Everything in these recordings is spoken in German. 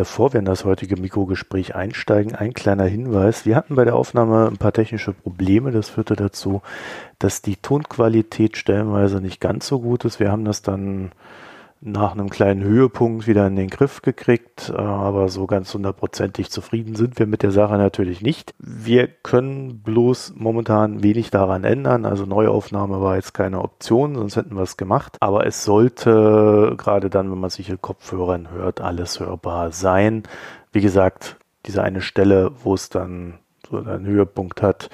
Bevor wir in das heutige Mikrogespräch einsteigen, ein kleiner Hinweis. Wir hatten bei der Aufnahme ein paar technische Probleme. Das führte dazu, dass die Tonqualität stellenweise nicht ganz so gut ist. Wir haben das dann nach einem kleinen Höhepunkt wieder in den Griff gekriegt, äh, aber so ganz hundertprozentig zufrieden sind wir mit der Sache natürlich nicht. Wir können bloß momentan wenig daran ändern, also Neuaufnahme war jetzt keine Option, sonst hätten wir es gemacht, aber es sollte gerade dann, wenn man sich in Kopfhörern hört, alles hörbar sein. Wie gesagt, diese eine Stelle, wo es dann so einen Höhepunkt hat,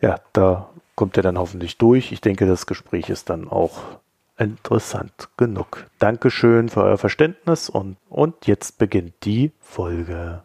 ja, da kommt er dann hoffentlich durch. Ich denke, das Gespräch ist dann auch interessant genug. Dankeschön für euer Verständnis und, und jetzt beginnt die Folge.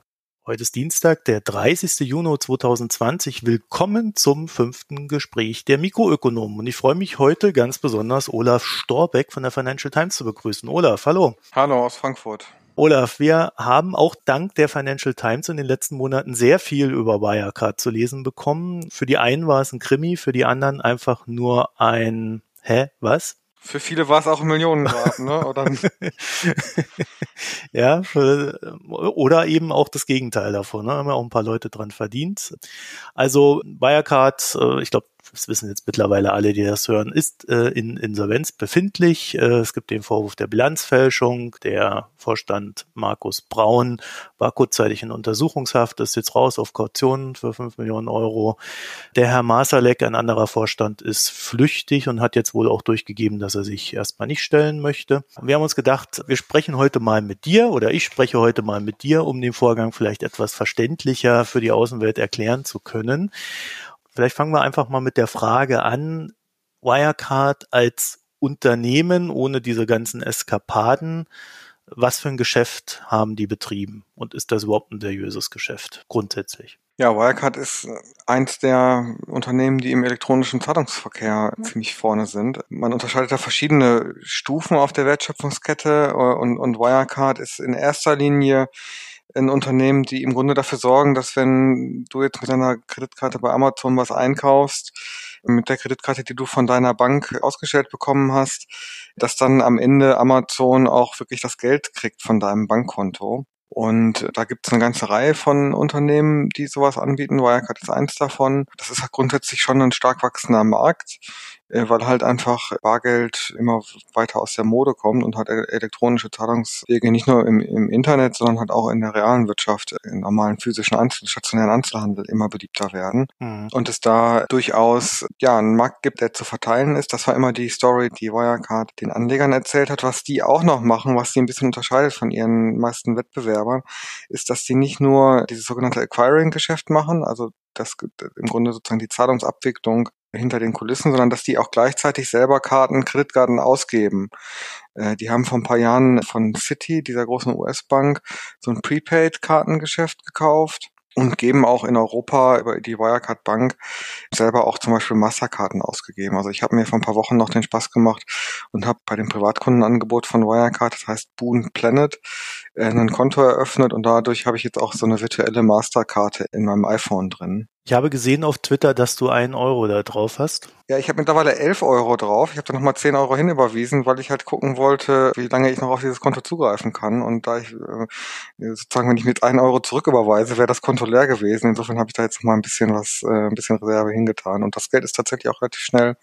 Heute ist Dienstag, der 30. Juni 2020. Willkommen zum fünften Gespräch der Mikroökonomen. Und ich freue mich heute ganz besonders, Olaf Storbeck von der Financial Times zu begrüßen. Olaf, hallo. Hallo aus Frankfurt. Olaf, wir haben auch dank der Financial Times in den letzten Monaten sehr viel über Wirecard zu lesen bekommen. Für die einen war es ein Krimi, für die anderen einfach nur ein Hä, was? Für viele war es auch ein Millionengrab, ne? Oder? ja, oder eben auch das Gegenteil davon. Ne? Haben ja auch ein paar Leute dran verdient. Also Wirecard, äh, ich glaube, das wissen jetzt mittlerweile alle, die das hören, ist äh, in Insolvenz befindlich. Äh, es gibt den Vorwurf der Bilanzfälschung. Der Vorstand Markus Braun war kurzzeitig in Untersuchungshaft, ist jetzt raus auf Kaution für fünf Millionen Euro. Der Herr Masalek, ein anderer Vorstand, ist flüchtig und hat jetzt wohl auch durchgegeben, dass er sich erstmal nicht stellen möchte. Wir haben uns gedacht, wir sprechen heute mal mit dir oder ich spreche heute mal mit dir, um den Vorgang vielleicht etwas verständlicher für die Außenwelt erklären zu können. Vielleicht fangen wir einfach mal mit der Frage an, Wirecard als Unternehmen ohne diese ganzen Eskapaden, was für ein Geschäft haben die betrieben und ist das überhaupt ein seriöses Geschäft grundsätzlich? Ja, Wirecard ist eins der Unternehmen, die im elektronischen Zahlungsverkehr ziemlich vorne sind. Man unterscheidet da verschiedene Stufen auf der Wertschöpfungskette äh, und, und Wirecard ist in erster Linie ein Unternehmen, die im Grunde dafür sorgen, dass wenn du jetzt mit deiner Kreditkarte bei Amazon was einkaufst, mit der Kreditkarte, die du von deiner Bank ausgestellt bekommen hast, dass dann am Ende Amazon auch wirklich das Geld kriegt von deinem Bankkonto. Und da gibt es eine ganze Reihe von Unternehmen, die sowas anbieten. Wirecard ist eins davon. Das ist grundsätzlich schon ein stark wachsender Markt. Äh, weil halt einfach Bargeld immer weiter aus der Mode kommt und halt elektronische Zahlungswege nicht nur im, im Internet, sondern halt auch in der realen Wirtschaft, im normalen physischen Einzel stationären Einzelhandel immer beliebter werden. Mhm. Und es da durchaus ja einen Markt gibt, der zu verteilen ist. Das war immer die Story, die Wirecard den Anlegern erzählt hat. Was die auch noch machen, was die ein bisschen unterscheidet von ihren meisten Wettbewerbern, ist, dass die nicht nur dieses sogenannte Acquiring-Geschäft machen, also das im Grunde sozusagen die Zahlungsabwicklung hinter den Kulissen, sondern dass die auch gleichzeitig selber Karten, Kreditkarten ausgeben. Äh, die haben vor ein paar Jahren von Citi, dieser großen US-Bank, so ein Prepaid-Kartengeschäft gekauft und geben auch in Europa über die Wirecard Bank selber auch zum Beispiel Masterkarten ausgegeben. Also ich habe mir vor ein paar Wochen noch den Spaß gemacht und habe bei dem Privatkundenangebot von Wirecard, das heißt Boon Planet, äh, ein Konto eröffnet und dadurch habe ich jetzt auch so eine virtuelle Masterkarte in meinem iPhone drin. Ich habe gesehen auf Twitter, dass du einen Euro da drauf hast. Ja, ich habe mittlerweile elf Euro drauf. Ich habe da nochmal zehn Euro hinüberwiesen, weil ich halt gucken wollte, wie lange ich noch auf dieses Konto zugreifen kann. Und da ich äh, sozusagen, wenn ich mit einen Euro zurücküberweise, wäre das Konto leer gewesen. Insofern habe ich da jetzt noch mal ein bisschen was, äh, ein bisschen Reserve hingetan. Und das Geld ist tatsächlich auch relativ schnell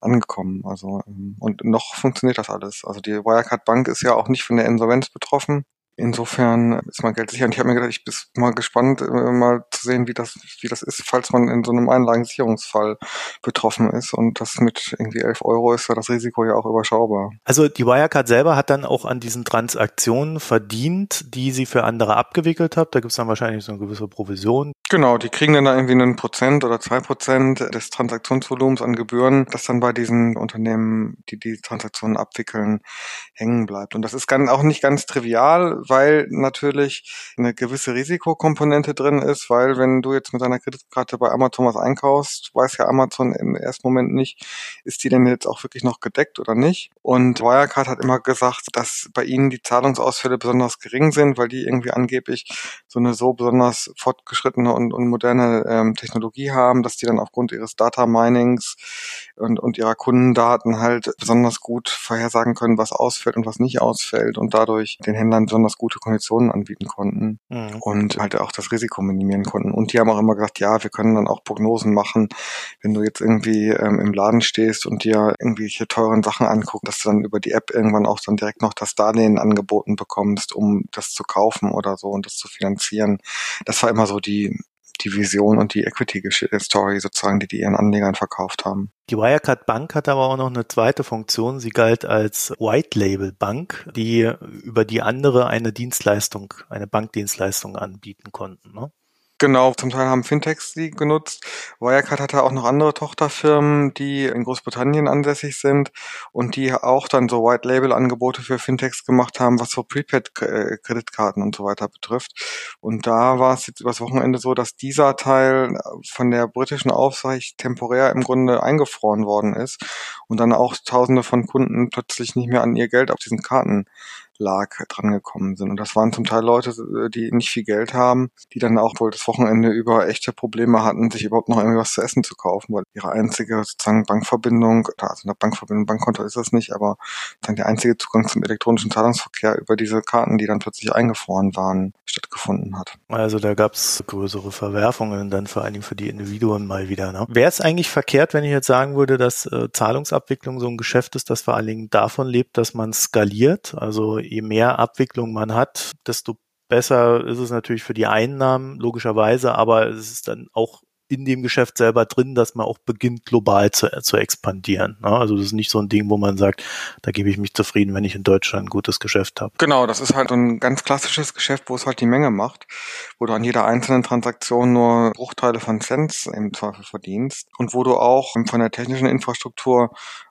angekommen. Also ähm, und noch funktioniert das alles. Also die Wirecard Bank ist ja auch nicht von der Insolvenz betroffen. Insofern ist mein Geld sicher. Und ich habe mir gedacht, ich bin mal gespannt, äh, mal zu sehen, wie das, wie das ist, falls man in so einem Einlagensicherungsfall betroffen ist. Und das mit irgendwie 11 Euro ist ja das Risiko ja auch überschaubar. Also die Wirecard selber hat dann auch an diesen Transaktionen verdient, die sie für andere abgewickelt hat. Da gibt es dann wahrscheinlich so eine gewisse Provision. Genau, die kriegen dann da irgendwie einen Prozent oder zwei Prozent des Transaktionsvolumens an Gebühren, das dann bei diesen Unternehmen, die die Transaktionen abwickeln, hängen bleibt. Und das ist ganz, auch nicht ganz trivial, weil natürlich eine gewisse Risikokomponente drin ist, weil wenn du jetzt mit deiner Kreditkarte bei Amazon was einkaufst, weiß ja Amazon im ersten Moment nicht, ist die denn jetzt auch wirklich noch gedeckt oder nicht. Und Wirecard hat immer gesagt, dass bei ihnen die Zahlungsausfälle besonders gering sind, weil die irgendwie angeblich so eine so besonders fortgeschrittene und, und moderne ähm, Technologie haben, dass die dann aufgrund ihres Data Minings und, und ihrer Kundendaten halt besonders gut vorhersagen können, was ausfällt und was nicht ausfällt und dadurch den Händlern besonders besonders gute Konditionen anbieten konnten mhm. und halt auch das Risiko minimieren konnten. Und die haben auch immer gesagt, ja, wir können dann auch Prognosen machen, wenn du jetzt irgendwie ähm, im Laden stehst und dir irgendwelche teuren Sachen anguckst, dass du dann über die App irgendwann auch dann direkt noch das Darlehen angeboten bekommst, um das zu kaufen oder so und das zu finanzieren. Das war immer so die die Vision und die Equity-Story sozusagen, die die ihren Anlegern verkauft haben. Die Wirecard Bank hat aber auch noch eine zweite Funktion. Sie galt als White Label Bank, die über die andere eine Dienstleistung, eine Bankdienstleistung anbieten konnten. Ne? Genau, zum Teil haben Fintechs die genutzt. Wirecard hatte auch noch andere Tochterfirmen, die in Großbritannien ansässig sind und die auch dann so White-Label-Angebote für Fintechs gemacht haben, was so Prepaid-Kreditkarten und so weiter betrifft. Und da war es jetzt übers Wochenende so, dass dieser Teil von der britischen Aufsicht temporär im Grunde eingefroren worden ist und dann auch Tausende von Kunden plötzlich nicht mehr an ihr Geld auf diesen Karten lag, drangekommen sind. Und das waren zum Teil Leute, die nicht viel Geld haben, die dann auch wohl das Wochenende über echte Probleme hatten, sich überhaupt noch irgendwie was zu essen zu kaufen, weil ihre einzige sozusagen Bankverbindung, also eine Bankverbindung, Bankkonto ist das nicht, aber dann der einzige Zugang zum elektronischen Zahlungsverkehr über diese Karten, die dann plötzlich eingefroren waren, stattgefunden hat. Also da gab es größere Verwerfungen dann vor allen Dingen für die Individuen mal wieder. Ne? Wäre es eigentlich verkehrt, wenn ich jetzt sagen würde, dass äh, Zahlungsabwicklung so ein Geschäft ist, das vor allen Dingen davon lebt, dass man skaliert, also je mehr Abwicklung man hat, desto besser ist es natürlich für die Einnahmen, logischerweise, aber es ist dann auch in dem Geschäft selber drin, dass man auch beginnt, global zu, zu expandieren. Ne? Also das ist nicht so ein Ding, wo man sagt, da gebe ich mich zufrieden, wenn ich in Deutschland ein gutes Geschäft habe. Genau, das ist halt ein ganz klassisches Geschäft, wo es halt die Menge macht, wo du an jeder einzelnen Transaktion nur Bruchteile von Cents im Zweifel verdienst und wo du auch von der technischen Infrastruktur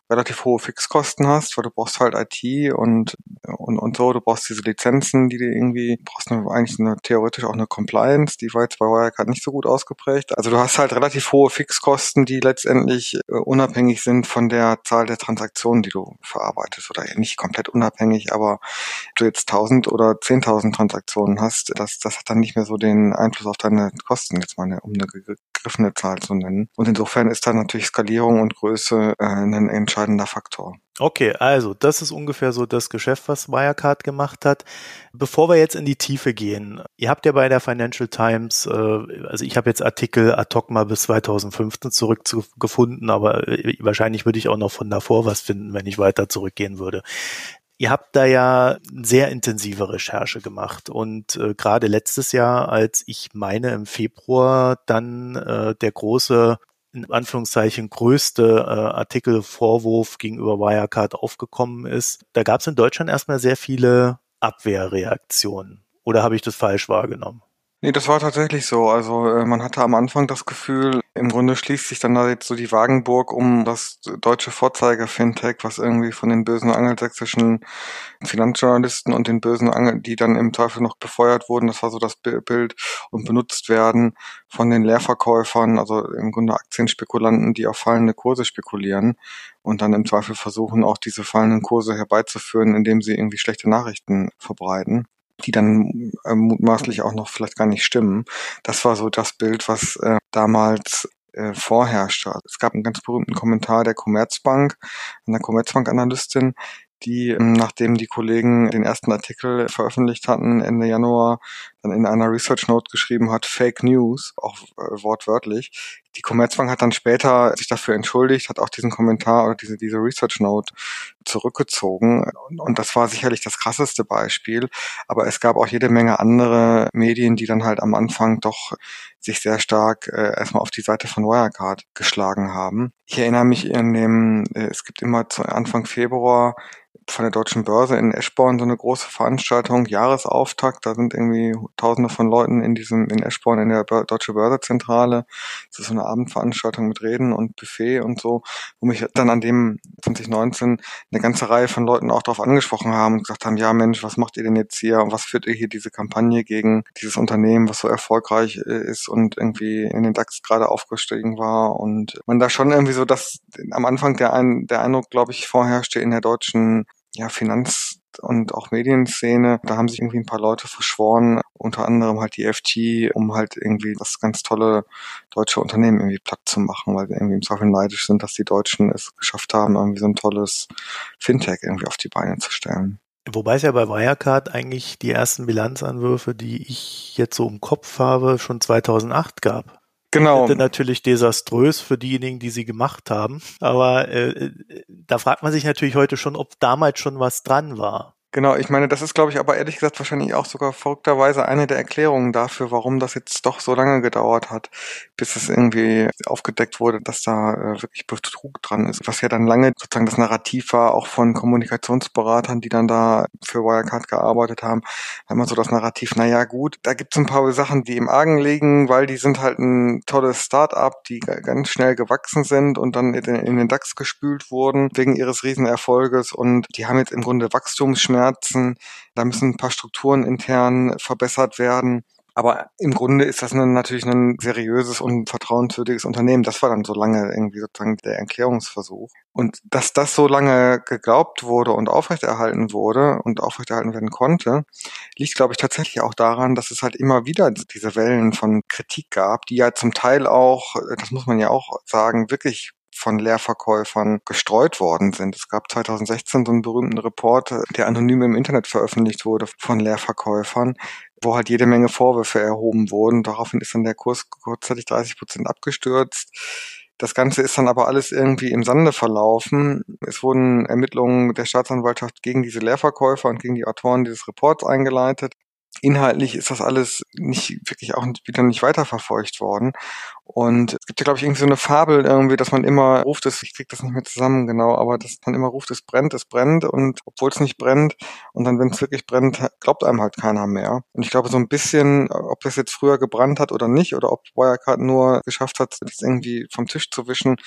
relativ hohe Fixkosten hast, weil du brauchst halt IT und, und, und so, du brauchst diese Lizenzen, die du irgendwie, brauchst eine, eigentlich eine, theoretisch auch eine Compliance, die war jetzt bei Wirecard nicht so gut ausgeprägt. Also du hast halt relativ hohe Fixkosten, die letztendlich äh, unabhängig sind von der Zahl der Transaktionen, die du verarbeitest oder nicht komplett unabhängig, aber du jetzt 1000 oder 10.000 Transaktionen hast, das, das hat dann nicht mehr so den Einfluss auf deine Kosten, jetzt mal eine, um eine gegriffene Zahl zu nennen. Und insofern ist da natürlich Skalierung und Größe äh, ein entscheidender Faktor. Okay, also das ist ungefähr so das Geschäft, was Wirecard gemacht hat. Bevor wir jetzt in die Tiefe gehen, ihr habt ja bei der Financial Times, äh, also ich habe jetzt Artikel ad hoc mal bis 2015 zurückgefunden, aber äh, wahrscheinlich würde ich auch noch von davor was finden, wenn ich weiter zurückgehen würde. Ihr habt da ja sehr intensive Recherche gemacht und äh, gerade letztes Jahr, als ich meine im Februar dann äh, der große in Anführungszeichen größte äh, Artikelvorwurf gegenüber Wirecard aufgekommen ist, da gab es in Deutschland erstmal sehr viele Abwehrreaktionen. Oder habe ich das falsch wahrgenommen? Nee, das war tatsächlich so. Also äh, man hatte am Anfang das Gefühl, im Grunde schließt sich dann da jetzt so die Wagenburg um das deutsche Vorzeiger-Fintech, was irgendwie von den bösen angelsächsischen Finanzjournalisten und den bösen Angel, die dann im Teufel noch befeuert wurden, das war so das Bild und benutzt werden von den Leerverkäufern, also im Grunde Aktienspekulanten, die auf fallende Kurse spekulieren und dann im Zweifel versuchen, auch diese fallenden Kurse herbeizuführen, indem sie irgendwie schlechte Nachrichten verbreiten die dann äh, mutmaßlich auch noch vielleicht gar nicht stimmen. Das war so das Bild, was äh, damals äh, vorherrschte. Es gab einen ganz berühmten Kommentar der Commerzbank, einer Commerzbank-Analystin, die, ähm, nachdem die Kollegen den ersten Artikel veröffentlicht hatten, Ende Januar, dann in einer Research Note geschrieben hat, Fake News, auch äh, wortwörtlich. Die Commerzbank hat dann später sich dafür entschuldigt, hat auch diesen Kommentar oder diese, diese Research Note zurückgezogen. Und das war sicherlich das krasseste Beispiel. Aber es gab auch jede Menge andere Medien, die dann halt am Anfang doch sich sehr stark äh, erstmal auf die Seite von Wirecard geschlagen haben. Ich erinnere mich in dem, äh, es gibt immer zu Anfang Februar von der Deutschen Börse in Eschborn so eine große Veranstaltung, Jahresauftakt. Da sind irgendwie Tausende von Leuten in diesem, in Eschborn in der Deutsche Börsezentrale. Das ist so eine Abendveranstaltung mit Reden und Buffet und so, wo mich dann an dem 2019 eine ganze Reihe von Leuten auch darauf angesprochen haben und gesagt haben, ja Mensch, was macht ihr denn jetzt hier und was führt ihr hier diese Kampagne gegen dieses Unternehmen, was so erfolgreich äh, ist und irgendwie in den DAX gerade aufgestiegen war und man da schon irgendwie so, dass am Anfang der, ein, der Eindruck, glaube ich, vorherrschte in der deutschen ja, Finanz- und auch Medienszene. Da haben sich irgendwie ein paar Leute verschworen, unter anderem halt die FT, um halt irgendwie das ganz tolle deutsche Unternehmen irgendwie platt zu machen, weil wir irgendwie im Zweifel neidisch sind, dass die Deutschen es geschafft haben, irgendwie so ein tolles Fintech irgendwie auf die Beine zu stellen. Wobei es ja bei Wirecard eigentlich die ersten Bilanzanwürfe, die ich jetzt so im Kopf habe, schon 2008 gab. Genau. Das natürlich desaströs für diejenigen, die sie gemacht haben. Aber äh, da fragt man sich natürlich heute schon, ob damals schon was dran war. Genau, ich meine, das ist, glaube ich, aber ehrlich gesagt wahrscheinlich auch sogar verrückterweise eine der Erklärungen dafür, warum das jetzt doch so lange gedauert hat, bis es irgendwie aufgedeckt wurde, dass da äh, wirklich Betrug dran ist. Was ja dann lange sozusagen das Narrativ war, auch von Kommunikationsberatern, die dann da für Wirecard gearbeitet haben, immer so das Narrativ, naja gut, da gibt es ein paar Sachen, die im Argen liegen, weil die sind halt ein tolles Start-up, die ganz schnell gewachsen sind und dann in den DAX gespült wurden wegen ihres Riesenerfolges und die haben jetzt im Grunde Wachstumsschmerzen Schmerzen. Da müssen ein paar Strukturen intern verbessert werden. Aber im Grunde ist das natürlich ein seriöses und vertrauenswürdiges Unternehmen. Das war dann so lange irgendwie sozusagen der Erklärungsversuch. Und dass das so lange geglaubt wurde und aufrechterhalten wurde und aufrechterhalten werden konnte, liegt, glaube ich, tatsächlich auch daran, dass es halt immer wieder diese Wellen von Kritik gab, die ja zum Teil auch, das muss man ja auch sagen, wirklich von Leerverkäufern gestreut worden sind. Es gab 2016 so einen berühmten Report, der anonym im Internet veröffentlicht wurde von Leerverkäufern, wo halt jede Menge Vorwürfe erhoben wurden. Daraufhin ist dann der Kurs kurzzeitig 30 Prozent abgestürzt. Das Ganze ist dann aber alles irgendwie im Sande verlaufen. Es wurden Ermittlungen der Staatsanwaltschaft gegen diese Leerverkäufer und gegen die Autoren dieses Reports eingeleitet inhaltlich ist das alles nicht wirklich auch wieder nicht weiterverfolgt worden. Und es gibt ja, glaube ich, irgendwie so eine Fabel irgendwie, dass man immer ruft, es, ich krieg das nicht mehr zusammen genau, aber dass man immer ruft, es brennt, es brennt und obwohl es nicht brennt und dann, wenn es wirklich brennt, glaubt einem halt keiner mehr. Und ich glaube so ein bisschen, ob das jetzt früher gebrannt hat oder nicht oder ob Wirecard nur geschafft hat, das irgendwie vom Tisch zu wischen,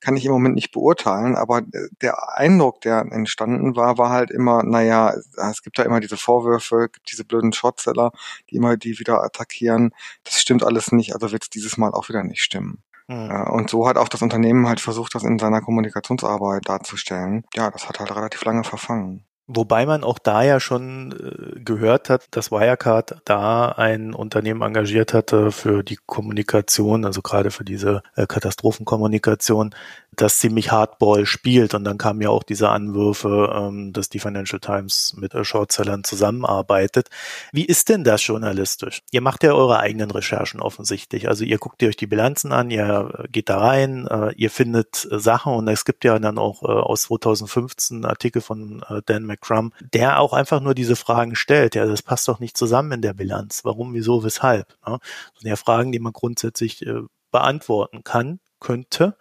kann ich im Moment nicht beurteilen, aber der Eindruck, der entstanden war, war halt immer, naja, es gibt da immer diese Vorwürfe, gibt diese blöden Shortseller, die immer die wieder attackieren. Das stimmt alles nicht, also wird es dieses Mal auch wieder nicht stimmen. Mhm. Und so hat auch das Unternehmen halt versucht, das in seiner Kommunikationsarbeit darzustellen. Ja, das hat halt relativ lange verfangen. Wobei man auch da ja schon äh, gehört hat, dass Wirecard da ein Unternehmen engagiert hatte für die Kommunikation, also gerade für diese äh, Katastrophenkommunikation, das ziemlich Hardball spielt. Und dann kamen ja auch diese Anwürfe, ähm, dass die Financial Times mit Shortsellern zusammenarbeitet. Wie ist denn das journalistisch? Ihr macht ja eure eigenen Recherchen offensichtlich. Also ihr guckt ihr euch die Bilanzen an, ihr geht da rein, äh, ihr findet äh, Sachen und es gibt ja dann auch äh, aus 2015 Artikel von äh, Dan McCrum, der auch einfach nur diese Fragen stellt. Ja, das passt doch nicht zusammen in der Bilanz. Warum, wieso, weshalb? Ne? Das sind ja Fragen, die man grundsätzlich äh, beantworten kann, könnte.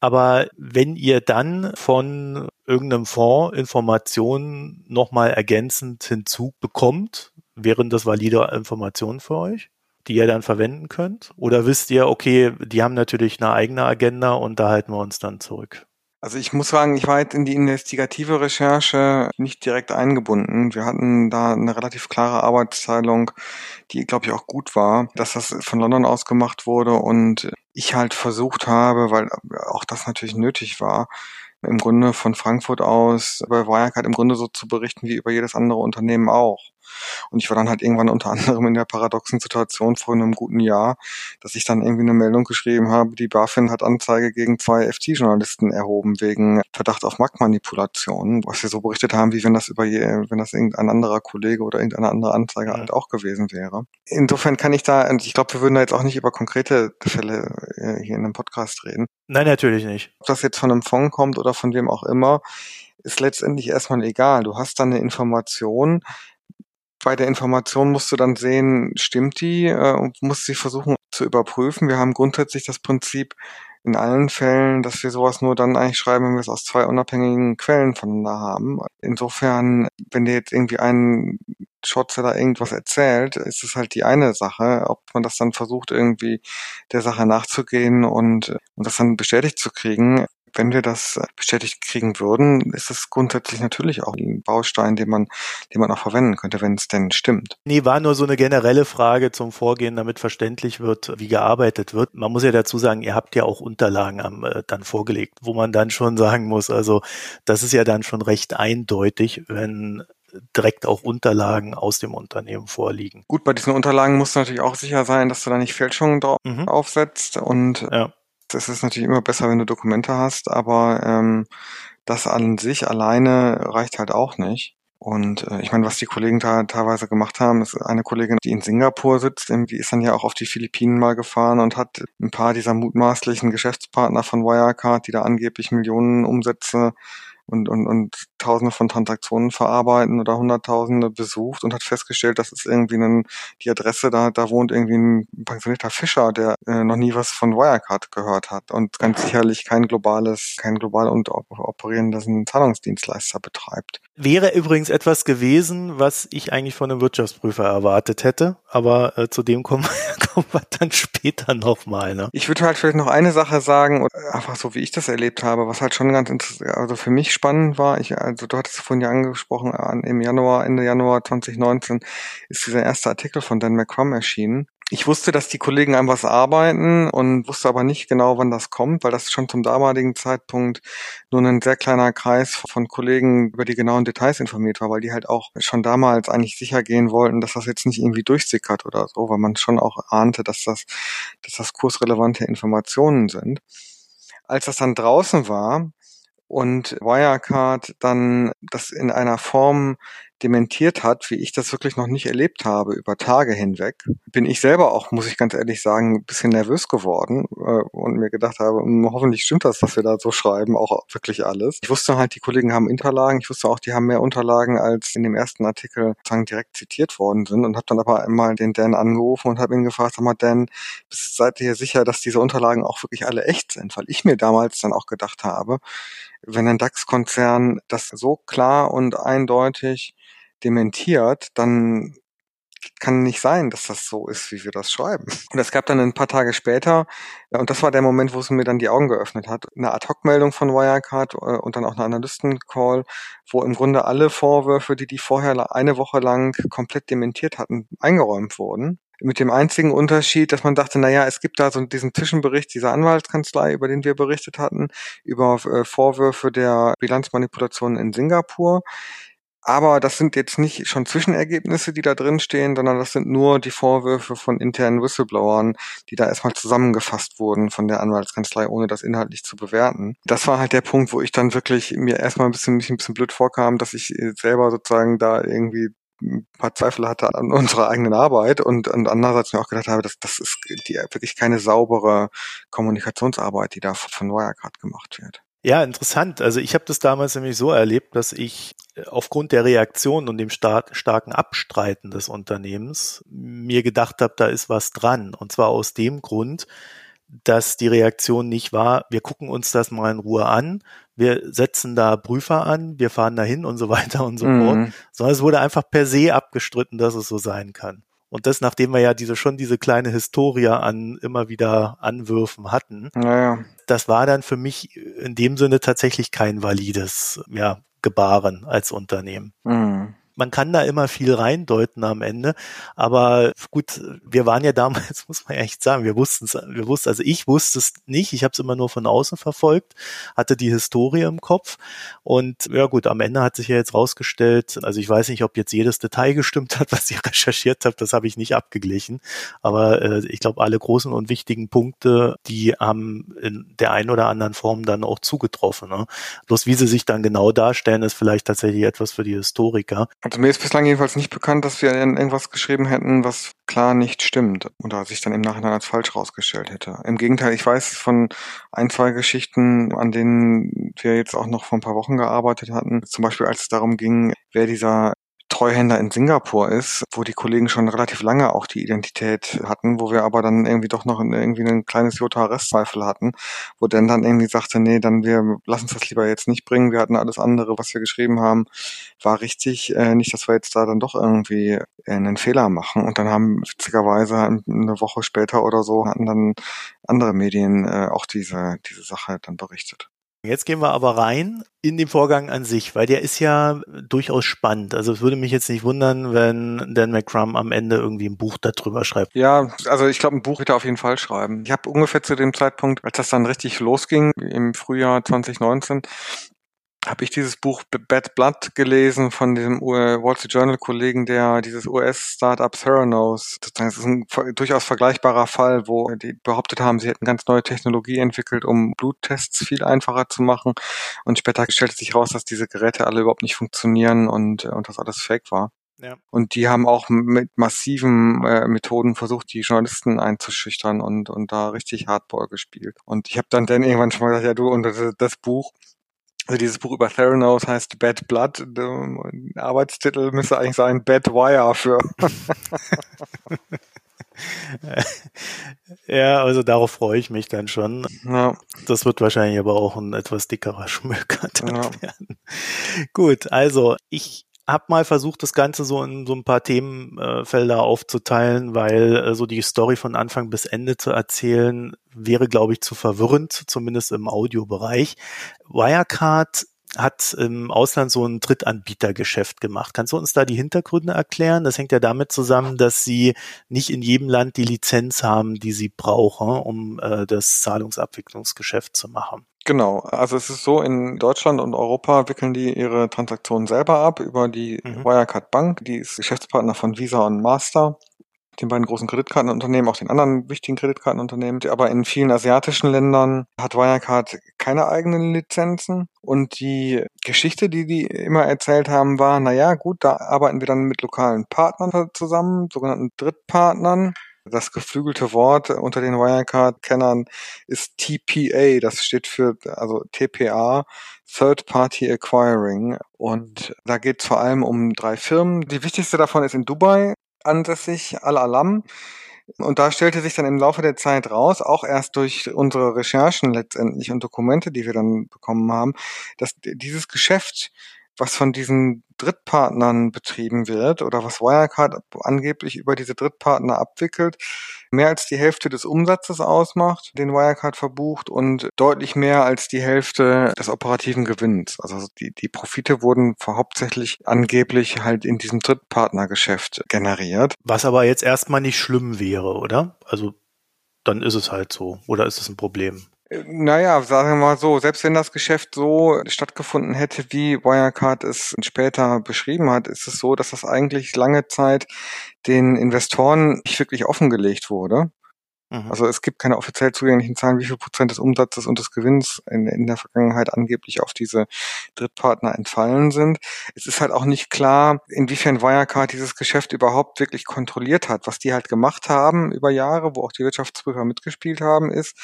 Aber wenn ihr dann von irgendeinem Fonds Informationen nochmal ergänzend hinzubekommt, wären das valide Informationen für euch, die ihr dann verwenden könnt? Oder wisst ihr, okay, die haben natürlich eine eigene Agenda und da halten wir uns dann zurück? Also ich muss sagen, ich war jetzt in die investigative Recherche nicht direkt eingebunden. Wir hatten da eine relativ klare Arbeitsteilung, die, glaube ich, auch gut war, dass das von London aus gemacht wurde und ich halt versucht habe, weil auch das natürlich nötig war, im Grunde von Frankfurt aus über Wirecard im Grunde so zu berichten wie über jedes andere Unternehmen auch. Und ich war dann halt irgendwann unter anderem in der paradoxen Situation vor einem guten Jahr, dass ich dann irgendwie eine Meldung geschrieben habe, die BaFin hat Anzeige gegen zwei FT-Journalisten erhoben wegen Verdacht auf Marktmanipulation, was wir so berichtet haben, wie wenn das über je, wenn das irgendein anderer Kollege oder irgendeine andere Anzeige ja. halt auch gewesen wäre. Insofern kann ich da, und ich glaube, wir würden da jetzt auch nicht über konkrete Fälle äh, hier in einem Podcast reden. Nein, natürlich nicht. Ob das jetzt von einem Fonds kommt oder von wem auch immer, ist letztendlich erstmal egal. Du hast dann eine Information, bei der Information musst du dann sehen, stimmt die äh, und musst sie versuchen zu überprüfen. Wir haben grundsätzlich das Prinzip in allen Fällen, dass wir sowas nur dann eigentlich schreiben, wenn wir es aus zwei unabhängigen Quellen voneinander haben. Insofern, wenn dir jetzt irgendwie ein Shortseller irgendwas erzählt, ist es halt die eine Sache, ob man das dann versucht, irgendwie der Sache nachzugehen und, und das dann bestätigt zu kriegen wenn wir das bestätigt kriegen würden, ist es grundsätzlich natürlich auch ein Baustein, den man, den man auch verwenden könnte, wenn es denn stimmt. Nee, war nur so eine generelle Frage zum Vorgehen, damit verständlich wird, wie gearbeitet wird. Man muss ja dazu sagen, ihr habt ja auch Unterlagen am, äh, dann vorgelegt, wo man dann schon sagen muss, also das ist ja dann schon recht eindeutig, wenn direkt auch Unterlagen aus dem Unternehmen vorliegen. Gut, bei diesen Unterlagen musst du natürlich auch sicher sein, dass du da nicht Fälschungen drauf mhm. aufsetzt und ja es ist natürlich immer besser, wenn du Dokumente hast, aber ähm, das an sich alleine reicht halt auch nicht. Und äh, ich meine, was die Kollegen da teilweise gemacht haben, ist eine Kollegin, die in Singapur sitzt, die ist dann ja auch auf die Philippinen mal gefahren und hat ein paar dieser mutmaßlichen Geschäftspartner von Wirecard, die da angeblich Millionen Umsätze und, und, und Tausende von Transaktionen verarbeiten oder Hunderttausende besucht und hat festgestellt, das ist irgendwie ein, die Adresse, da, da wohnt irgendwie ein pensionierter Fischer, der äh, noch nie was von Wirecard gehört hat und ganz sicherlich kein globales, kein global und operierendes Zahlungsdienstleister betreibt. Wäre übrigens etwas gewesen, was ich eigentlich von einem Wirtschaftsprüfer erwartet hätte, aber äh, zu dem kommen, kommen wir dann später nochmal. Ne? Ich würde halt vielleicht noch eine Sache sagen, einfach so wie ich das erlebt habe, was halt schon ganz interessant, also für mich spannend war, ich, also du hattest vorhin ja angesprochen, im Januar, Ende Januar 2019 ist dieser erste Artikel von Dan McCrum erschienen. Ich wusste, dass die Kollegen an was arbeiten und wusste aber nicht genau, wann das kommt, weil das schon zum damaligen Zeitpunkt nur ein sehr kleiner Kreis von Kollegen über die genauen Details informiert war, weil die halt auch schon damals eigentlich sicher gehen wollten, dass das jetzt nicht irgendwie durchsickert oder so, weil man schon auch ahnte, dass das, dass das kursrelevante Informationen sind. Als das dann draußen war, und Wirecard dann das in einer Form dementiert hat, wie ich das wirklich noch nicht erlebt habe über Tage hinweg, bin ich selber auch, muss ich ganz ehrlich sagen, ein bisschen nervös geworden äh, und mir gedacht habe, hm, hoffentlich stimmt das, was wir da so schreiben, auch wirklich alles. Ich wusste halt, die Kollegen haben Unterlagen, ich wusste auch, die haben mehr Unterlagen, als in dem ersten Artikel sozusagen direkt zitiert worden sind und habe dann aber einmal den Dan angerufen und habe ihn gefragt, sag mal, Dan, seid ihr sicher, dass diese Unterlagen auch wirklich alle echt sind? Weil ich mir damals dann auch gedacht habe, wenn ein DAX-Konzern das so klar und eindeutig dementiert, dann kann nicht sein, dass das so ist, wie wir das schreiben. Und es gab dann ein paar Tage später, und das war der Moment, wo es mir dann die Augen geöffnet hat, eine Ad-Hoc-Meldung von Wirecard äh, und dann auch eine Analysten-Call, wo im Grunde alle Vorwürfe, die die vorher eine Woche lang komplett dementiert hatten, eingeräumt wurden mit dem einzigen Unterschied, dass man dachte, na ja, es gibt da so diesen Zwischenbericht dieser Anwaltskanzlei, über den wir berichtet hatten, über äh, Vorwürfe der Bilanzmanipulation in Singapur. Aber das sind jetzt nicht schon Zwischenergebnisse, die da drin stehen, sondern das sind nur die Vorwürfe von internen Whistleblowern, die da erstmal zusammengefasst wurden von der Anwaltskanzlei, ohne das inhaltlich zu bewerten. Das war halt der Punkt, wo ich dann wirklich mir erstmal ein bisschen, mich ein bisschen blöd vorkam, dass ich äh, selber sozusagen da irgendwie ein paar Zweifel hatte an unserer eigenen Arbeit und, und andererseits mir auch gedacht habe, dass das ist die, wirklich keine saubere Kommunikationsarbeit, die da von Wirecard gemacht wird. Ja, interessant. Also ich habe das damals nämlich so erlebt, dass ich äh, aufgrund der Reaktion und dem star starken Abstreiten des Unternehmens mir gedacht habe, da ist was dran. Und zwar aus dem Grund, dass die Reaktion nicht war, wir gucken uns das mal in Ruhe an, wir setzen da Prüfer an, wir fahren dahin und so weiter und so mhm. fort, sondern es wurde einfach per se abgestritten, dass es so sein kann. Und das, nachdem wir ja diese schon diese kleine Historie an immer wieder Anwürfen hatten, naja. das war dann für mich in dem Sinne tatsächlich kein valides ja, Gebaren als Unternehmen. Mhm man kann da immer viel reindeuten am Ende. Aber gut, wir waren ja damals, muss man echt sagen, wir wussten es, wir wussten, also ich wusste es nicht, ich habe es immer nur von außen verfolgt, hatte die Historie im Kopf. Und ja gut, am Ende hat sich ja jetzt rausgestellt, also ich weiß nicht, ob jetzt jedes Detail gestimmt hat, was ich recherchiert habe, das habe ich nicht abgeglichen. Aber äh, ich glaube, alle großen und wichtigen Punkte, die haben in der einen oder anderen Form dann auch zugetroffen. Ne? Bloß wie sie sich dann genau darstellen, ist vielleicht tatsächlich etwas für die Historiker. Also mir ist bislang jedenfalls nicht bekannt, dass wir irgendwas geschrieben hätten, was klar nicht stimmt oder sich dann im Nachhinein als falsch rausgestellt hätte. Im Gegenteil, ich weiß von ein, zwei Geschichten, an denen wir jetzt auch noch vor ein paar Wochen gearbeitet hatten. Zum Beispiel, als es darum ging, wer dieser Treuhänder in Singapur ist, wo die Kollegen schon relativ lange auch die Identität hatten, wo wir aber dann irgendwie doch noch irgendwie ein kleines Jota Restzweifel hatten, wo Dan dann irgendwie sagte, nee, dann wir lassen uns das lieber jetzt nicht bringen, wir hatten alles andere, was wir geschrieben haben, war richtig, äh, nicht, dass wir jetzt da dann doch irgendwie äh, einen Fehler machen. Und dann haben witzigerweise eine Woche später oder so hatten dann andere Medien äh, auch diese, diese Sache dann berichtet. Jetzt gehen wir aber rein in den Vorgang an sich, weil der ist ja durchaus spannend. Also es würde mich jetzt nicht wundern, wenn Dan McCrum am Ende irgendwie ein Buch darüber schreibt. Ja, also ich glaube, ein Buch wird er auf jeden Fall schreiben. Ich habe ungefähr zu dem Zeitpunkt, als das dann richtig losging, im Frühjahr 2019, habe ich dieses Buch Bad Blood gelesen von dem Wall Street Journal Kollegen, der dieses US-Startup Theranos, das ist ein durchaus vergleichbarer Fall, wo die behauptet haben, sie hätten ganz neue Technologie entwickelt, um Bluttests viel einfacher zu machen. Und später stellte sich raus, dass diese Geräte alle überhaupt nicht funktionieren und, und das alles fake war. Ja. Und die haben auch mit massiven äh, Methoden versucht, die Journalisten einzuschüchtern und, und da richtig Hardball gespielt. Und ich habe dann, dann irgendwann schon mal gesagt, ja du, und das, das Buch, also dieses Buch über Theranos heißt Bad Blood. Der Arbeitstitel müsste eigentlich sein Bad Wire für. ja, also darauf freue ich mich dann schon. Ja. Das wird wahrscheinlich aber auch ein etwas dickerer Schmöker ja. werden. Gut, also ich habe mal versucht, das Ganze so in so ein paar Themenfelder aufzuteilen, weil äh, so die Story von Anfang bis Ende zu erzählen, wäre, glaube ich, zu verwirrend, zumindest im Audiobereich. Wirecard hat im Ausland so ein Drittanbietergeschäft gemacht. Kannst du uns da die Hintergründe erklären? Das hängt ja damit zusammen, dass sie nicht in jedem Land die Lizenz haben, die sie brauchen, um äh, das Zahlungsabwicklungsgeschäft zu machen. Genau, also es ist so, in Deutschland und Europa wickeln die ihre Transaktionen selber ab über die mhm. Wirecard Bank, die ist Geschäftspartner von Visa und Master, den beiden großen Kreditkartenunternehmen, auch den anderen wichtigen Kreditkartenunternehmen. Aber in vielen asiatischen Ländern hat Wirecard keine eigenen Lizenzen und die Geschichte, die die immer erzählt haben, war, na ja, gut, da arbeiten wir dann mit lokalen Partnern zusammen, sogenannten Drittpartnern, das geflügelte Wort unter den Wirecard-Kennern ist TPA. Das steht für, also TPA, Third Party Acquiring. Und da geht es vor allem um drei Firmen. Die wichtigste davon ist in Dubai ansässig, Al-Alam. Und da stellte sich dann im Laufe der Zeit raus, auch erst durch unsere Recherchen letztendlich und Dokumente, die wir dann bekommen haben, dass dieses Geschäft was von diesen Drittpartnern betrieben wird oder was Wirecard angeblich über diese Drittpartner abwickelt, mehr als die Hälfte des Umsatzes ausmacht, den Wirecard verbucht und deutlich mehr als die Hälfte des operativen Gewinns. Also die, die Profite wurden hauptsächlich angeblich halt in diesem Drittpartnergeschäft generiert. Was aber jetzt erstmal nicht schlimm wäre, oder? Also dann ist es halt so. Oder ist es ein Problem? Naja, sagen wir mal so, selbst wenn das Geschäft so stattgefunden hätte, wie Wirecard es später beschrieben hat, ist es so, dass das eigentlich lange Zeit den Investoren nicht wirklich offengelegt wurde. Mhm. Also es gibt keine offiziell zugänglichen Zahlen, wie viel Prozent des Umsatzes und des Gewinns in, in der Vergangenheit angeblich auf diese Drittpartner entfallen sind. Es ist halt auch nicht klar, inwiefern Wirecard dieses Geschäft überhaupt wirklich kontrolliert hat. Was die halt gemacht haben über Jahre, wo auch die Wirtschaftsprüfer mitgespielt haben, ist,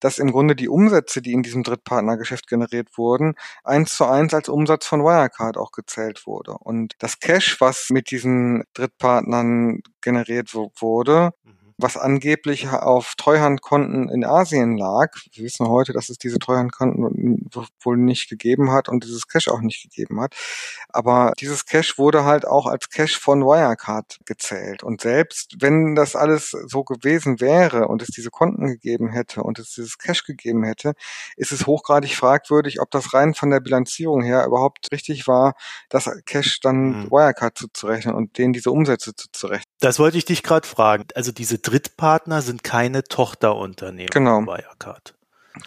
dass im Grunde die Umsätze, die in diesem Drittpartnergeschäft generiert wurden, eins zu eins als Umsatz von Wirecard auch gezählt wurde. Und das Cash, was mit diesen Drittpartnern generiert wurde, was angeblich auf Treuhandkonten in Asien lag. Wir wissen heute, dass es diese Treuhandkonten wohl nicht gegeben hat und dieses Cash auch nicht gegeben hat. Aber dieses Cash wurde halt auch als Cash von Wirecard gezählt. Und selbst wenn das alles so gewesen wäre und es diese Konten gegeben hätte und es dieses Cash gegeben hätte, ist es hochgradig fragwürdig, ob das rein von der Bilanzierung her überhaupt richtig war, das Cash dann mhm. Wirecard zuzurechnen und denen diese Umsätze zuzurechnen. Das wollte ich dich gerade fragen. Also diese Drittpartner sind keine Tochterunternehmen genau. von Wirecard.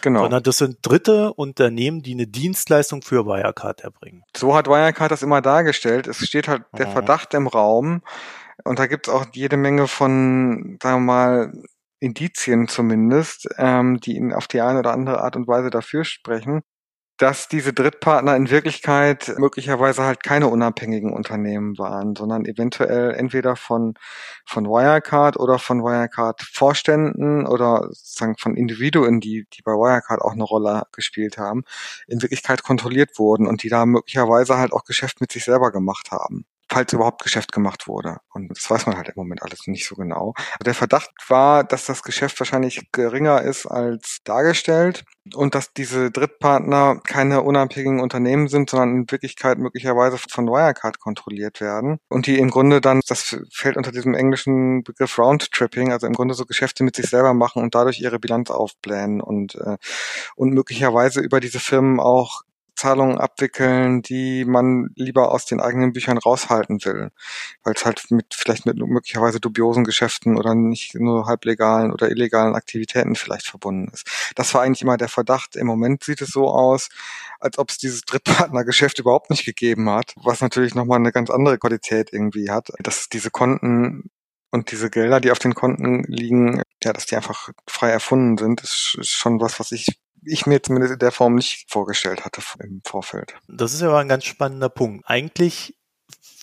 Genau. Sondern das sind dritte Unternehmen, die eine Dienstleistung für Wirecard erbringen. So hat Wirecard das immer dargestellt. Es steht halt der mhm. Verdacht im Raum. Und da gibt es auch jede Menge von, sagen wir mal, Indizien zumindest, ähm, die ihn auf die eine oder andere Art und Weise dafür sprechen dass diese Drittpartner in Wirklichkeit möglicherweise halt keine unabhängigen Unternehmen waren, sondern eventuell entweder von, von Wirecard oder von Wirecard Vorständen oder sozusagen von Individuen, die, die bei Wirecard auch eine Rolle gespielt haben, in Wirklichkeit kontrolliert wurden und die da möglicherweise halt auch Geschäft mit sich selber gemacht haben falls überhaupt Geschäft gemacht wurde. Und das weiß man halt im Moment alles nicht so genau. Der Verdacht war, dass das Geschäft wahrscheinlich geringer ist als dargestellt und dass diese Drittpartner keine unabhängigen Unternehmen sind, sondern in Wirklichkeit möglicherweise von Wirecard kontrolliert werden und die im Grunde dann, das fällt unter diesem englischen Begriff Roundtripping, also im Grunde so Geschäfte mit sich selber machen und dadurch ihre Bilanz aufblähen und, äh, und möglicherweise über diese Firmen auch Zahlungen abwickeln, die man lieber aus den eigenen Büchern raushalten will, weil es halt mit vielleicht mit möglicherweise dubiosen Geschäften oder nicht nur halblegalen oder illegalen Aktivitäten vielleicht verbunden ist. Das war eigentlich immer der Verdacht. Im Moment sieht es so aus, als ob es dieses Drittpartnergeschäft überhaupt nicht gegeben hat, was natürlich nochmal eine ganz andere Qualität irgendwie hat, dass diese Konten und diese Gelder, die auf den Konten liegen, ja, dass die einfach frei erfunden sind, ist, ist schon was, was ich ich mir zumindest in der Form nicht vorgestellt hatte im Vorfeld. Das ist ja aber ein ganz spannender Punkt. Eigentlich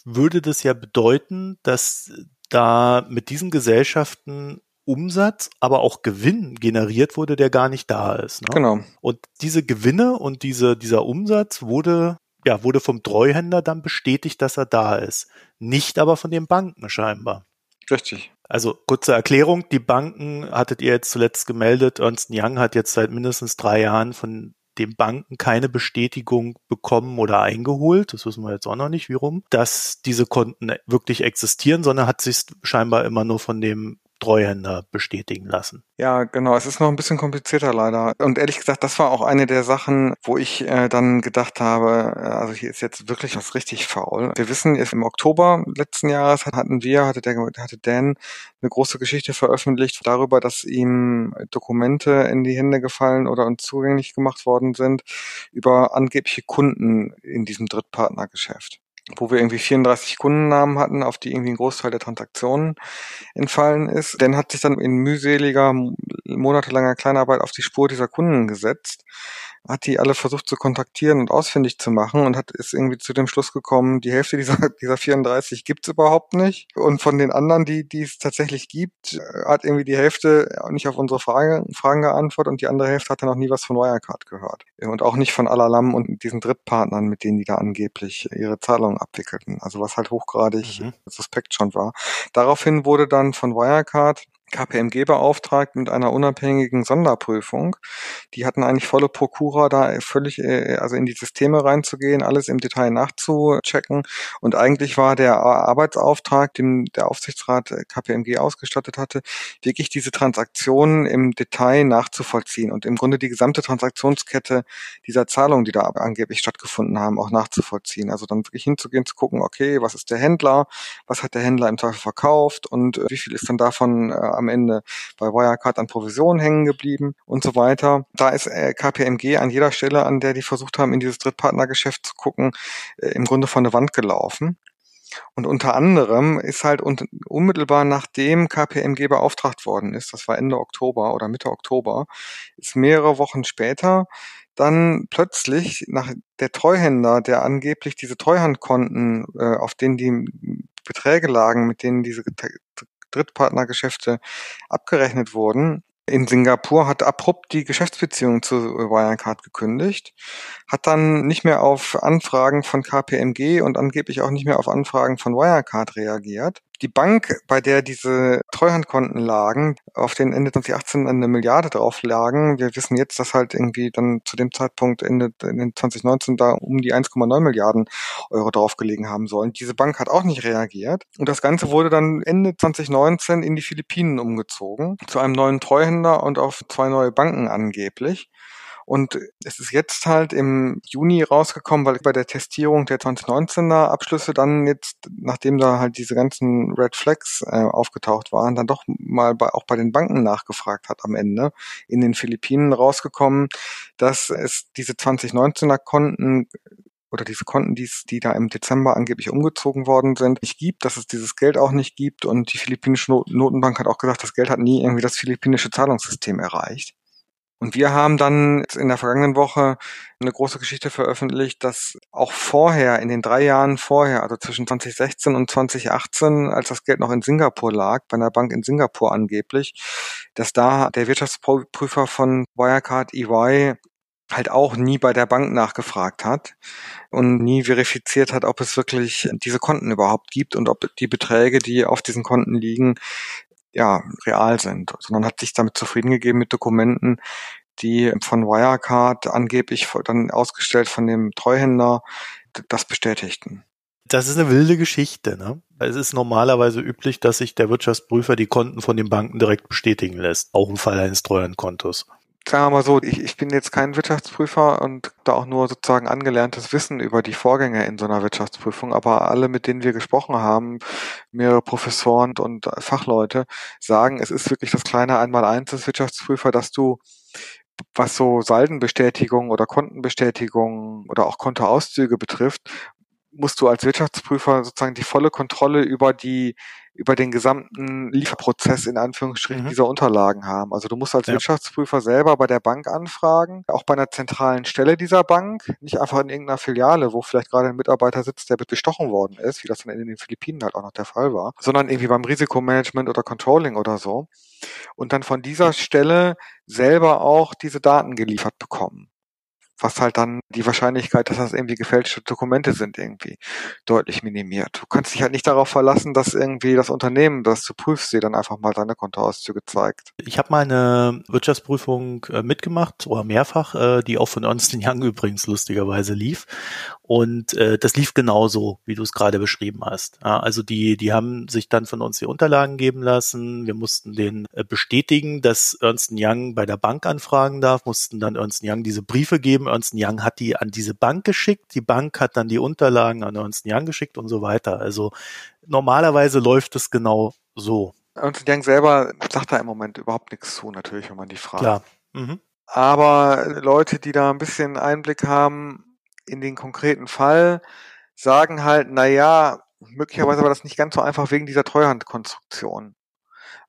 würde das ja bedeuten, dass da mit diesen Gesellschaften Umsatz, aber auch Gewinn generiert wurde, der gar nicht da ist. Ne? Genau. Und diese Gewinne und diese, dieser Umsatz wurde, ja, wurde vom Treuhänder dann bestätigt, dass er da ist. Nicht aber von den Banken scheinbar. Richtig. Also kurze Erklärung, die Banken hattet ihr jetzt zuletzt gemeldet, Ernst Young hat jetzt seit mindestens drei Jahren von den Banken keine Bestätigung bekommen oder eingeholt, das wissen wir jetzt auch noch nicht, wie rum, dass diese Konten wirklich existieren, sondern hat sich scheinbar immer nur von dem Treuhänder bestätigen lassen. Ja, genau. Es ist noch ein bisschen komplizierter leider. Und ehrlich gesagt, das war auch eine der Sachen, wo ich äh, dann gedacht habe, äh, also hier ist jetzt wirklich was richtig faul. Wir wissen, im Oktober letzten Jahres hatten wir, hatte der, hatte Dan eine große Geschichte veröffentlicht darüber, dass ihm Dokumente in die Hände gefallen oder uns zugänglich gemacht worden sind über angebliche Kunden in diesem Drittpartnergeschäft wo wir irgendwie 34 Kundennamen hatten, auf die irgendwie ein Großteil der Transaktionen entfallen ist. Dan hat sich dann in mühseliger, monatelanger Kleinarbeit auf die Spur dieser Kunden gesetzt hat die alle versucht zu kontaktieren und ausfindig zu machen und hat ist irgendwie zu dem Schluss gekommen, die Hälfte dieser, dieser 34 gibt's überhaupt nicht. Und von den anderen, die, die es tatsächlich gibt, hat irgendwie die Hälfte nicht auf unsere Frage, Fragen geantwortet und die andere Hälfte hat dann noch nie was von Wirecard gehört. Und auch nicht von Alalam und diesen Drittpartnern, mit denen die da angeblich ihre Zahlungen abwickelten. Also was halt hochgradig mhm. suspekt schon war. Daraufhin wurde dann von Wirecard KPMG beauftragt mit einer unabhängigen Sonderprüfung. Die hatten eigentlich volle Prokura, da völlig äh, also in die Systeme reinzugehen, alles im Detail nachzuchecken. Und eigentlich war der Arbeitsauftrag, den der Aufsichtsrat KPMG ausgestattet hatte, wirklich diese Transaktionen im Detail nachzuvollziehen und im Grunde die gesamte Transaktionskette dieser Zahlungen, die da angeblich stattgefunden haben, auch nachzuvollziehen. Also dann wirklich hinzugehen, zu gucken, okay, was ist der Händler, was hat der Händler im Zweifel verkauft und äh, wie viel ist dann davon äh, am Ende bei Wirecard an Provisionen hängen geblieben und so weiter. Da ist äh, KPMG an jeder Stelle, an der die versucht haben, in dieses Drittpartnergeschäft zu gucken, äh, im Grunde von der Wand gelaufen. Und unter anderem ist halt unmittelbar nachdem KPMG beauftragt worden ist, das war Ende Oktober oder Mitte Oktober, ist mehrere Wochen später dann plötzlich nach der Treuhänder, der angeblich diese Treuhandkonten, äh, auf denen die Beträge lagen, mit denen diese Drittpartnergeschäfte abgerechnet wurden. In Singapur hat abrupt die Geschäftsbeziehung zu Wirecard gekündigt, hat dann nicht mehr auf Anfragen von KPMG und angeblich auch nicht mehr auf Anfragen von Wirecard reagiert die Bank, bei der diese Treuhandkonten lagen, auf den Ende 2018 eine Milliarde drauf lagen. Wir wissen jetzt, dass halt irgendwie dann zu dem Zeitpunkt Ende 2019 da um die 1,9 Milliarden Euro draufgelegen haben sollen. Diese Bank hat auch nicht reagiert. Und das Ganze wurde dann Ende 2019 in die Philippinen umgezogen, zu einem neuen Treuhänder und auf zwei neue Banken angeblich. Und es ist jetzt halt im Juni rausgekommen, weil bei der Testierung der 2019er Abschlüsse dann jetzt, nachdem da halt diese ganzen Red Flags äh, aufgetaucht waren, dann doch mal bei, auch bei den Banken nachgefragt hat am Ende, in den Philippinen rausgekommen, dass es diese 2019er Konten oder diese Konten, die, die da im Dezember angeblich umgezogen worden sind, nicht gibt, dass es dieses Geld auch nicht gibt und die philippinische Notenbank hat auch gesagt, das Geld hat nie irgendwie das philippinische Zahlungssystem erreicht. Und wir haben dann in der vergangenen Woche eine große Geschichte veröffentlicht, dass auch vorher, in den drei Jahren vorher, also zwischen 2016 und 2018, als das Geld noch in Singapur lag, bei einer Bank in Singapur angeblich, dass da der Wirtschaftsprüfer von Wirecard EY halt auch nie bei der Bank nachgefragt hat und nie verifiziert hat, ob es wirklich diese Konten überhaupt gibt und ob die Beträge, die auf diesen Konten liegen, ja, real sind, sondern hat sich damit zufrieden gegeben mit Dokumenten, die von Wirecard angeblich dann ausgestellt von dem Treuhänder das bestätigten. Das ist eine wilde Geschichte. Ne? Es ist normalerweise üblich, dass sich der Wirtschaftsprüfer die Konten von den Banken direkt bestätigen lässt, auch im Fall eines Treuhandkontos. Sagen wir mal so, ich, ich bin jetzt kein Wirtschaftsprüfer und da auch nur sozusagen angelerntes Wissen über die Vorgänge in so einer Wirtschaftsprüfung, aber alle, mit denen wir gesprochen haben, mehrere Professoren und Fachleute, sagen, es ist wirklich das kleine Einmaleins des Wirtschaftsprüfer, dass du was so Saldenbestätigung oder Kontenbestätigung oder auch Kontoauszüge betrifft, musst du als Wirtschaftsprüfer sozusagen die volle Kontrolle über die über den gesamten Lieferprozess in Anführungsstrichen mhm. dieser Unterlagen haben. Also du musst als ja. Wirtschaftsprüfer selber bei der Bank anfragen, auch bei einer zentralen Stelle dieser Bank, nicht einfach in irgendeiner Filiale, wo vielleicht gerade ein Mitarbeiter sitzt, der bestochen worden ist, wie das dann in den Philippinen halt auch noch der Fall war, sondern irgendwie beim Risikomanagement oder Controlling oder so. Und dann von dieser Stelle selber auch diese Daten geliefert bekommen was halt dann die Wahrscheinlichkeit, dass das irgendwie gefälschte Dokumente sind, irgendwie deutlich minimiert. Du kannst dich halt nicht darauf verlassen, dass irgendwie das Unternehmen, das du prüfst, dir dann einfach mal deine Kontoauszüge zeigt. Ich habe mal eine Wirtschaftsprüfung äh, mitgemacht oder mehrfach, äh, die auch von Ernst Young übrigens lustigerweise lief. Und äh, das lief genauso, wie du es gerade beschrieben hast. Ja, also die, die haben sich dann von uns die Unterlagen geben lassen. Wir mussten den äh, bestätigen, dass Ernst Young bei der Bank anfragen darf, mussten dann Ernst Young diese Briefe geben. Ernst Young hat die an diese Bank geschickt. Die Bank hat dann die Unterlagen an Ernst Young geschickt und so weiter. Also normalerweise läuft es genau so. Ernst Young selber sagt da im Moment überhaupt nichts zu, natürlich, wenn man die fragt. Klar. Mhm. Aber Leute, die da ein bisschen Einblick haben, in den konkreten Fall sagen halt, na ja, möglicherweise war das nicht ganz so einfach wegen dieser Treuhandkonstruktion.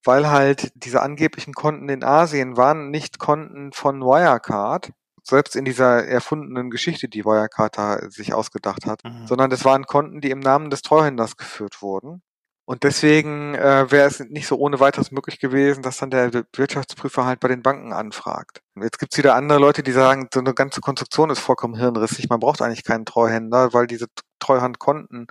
Weil halt diese angeblichen Konten in Asien waren nicht Konten von Wirecard, selbst in dieser erfundenen Geschichte, die Wirecard da sich ausgedacht hat, mhm. sondern das waren Konten, die im Namen des Treuhänders geführt wurden. Und deswegen äh, wäre es nicht so ohne weiteres möglich gewesen, dass dann der Wirtschaftsprüfer halt bei den Banken anfragt. Jetzt gibt's wieder andere Leute, die sagen, so eine ganze Konstruktion ist vollkommen hirnrissig. Man braucht eigentlich keinen Treuhänder, weil diese Treuhandkonten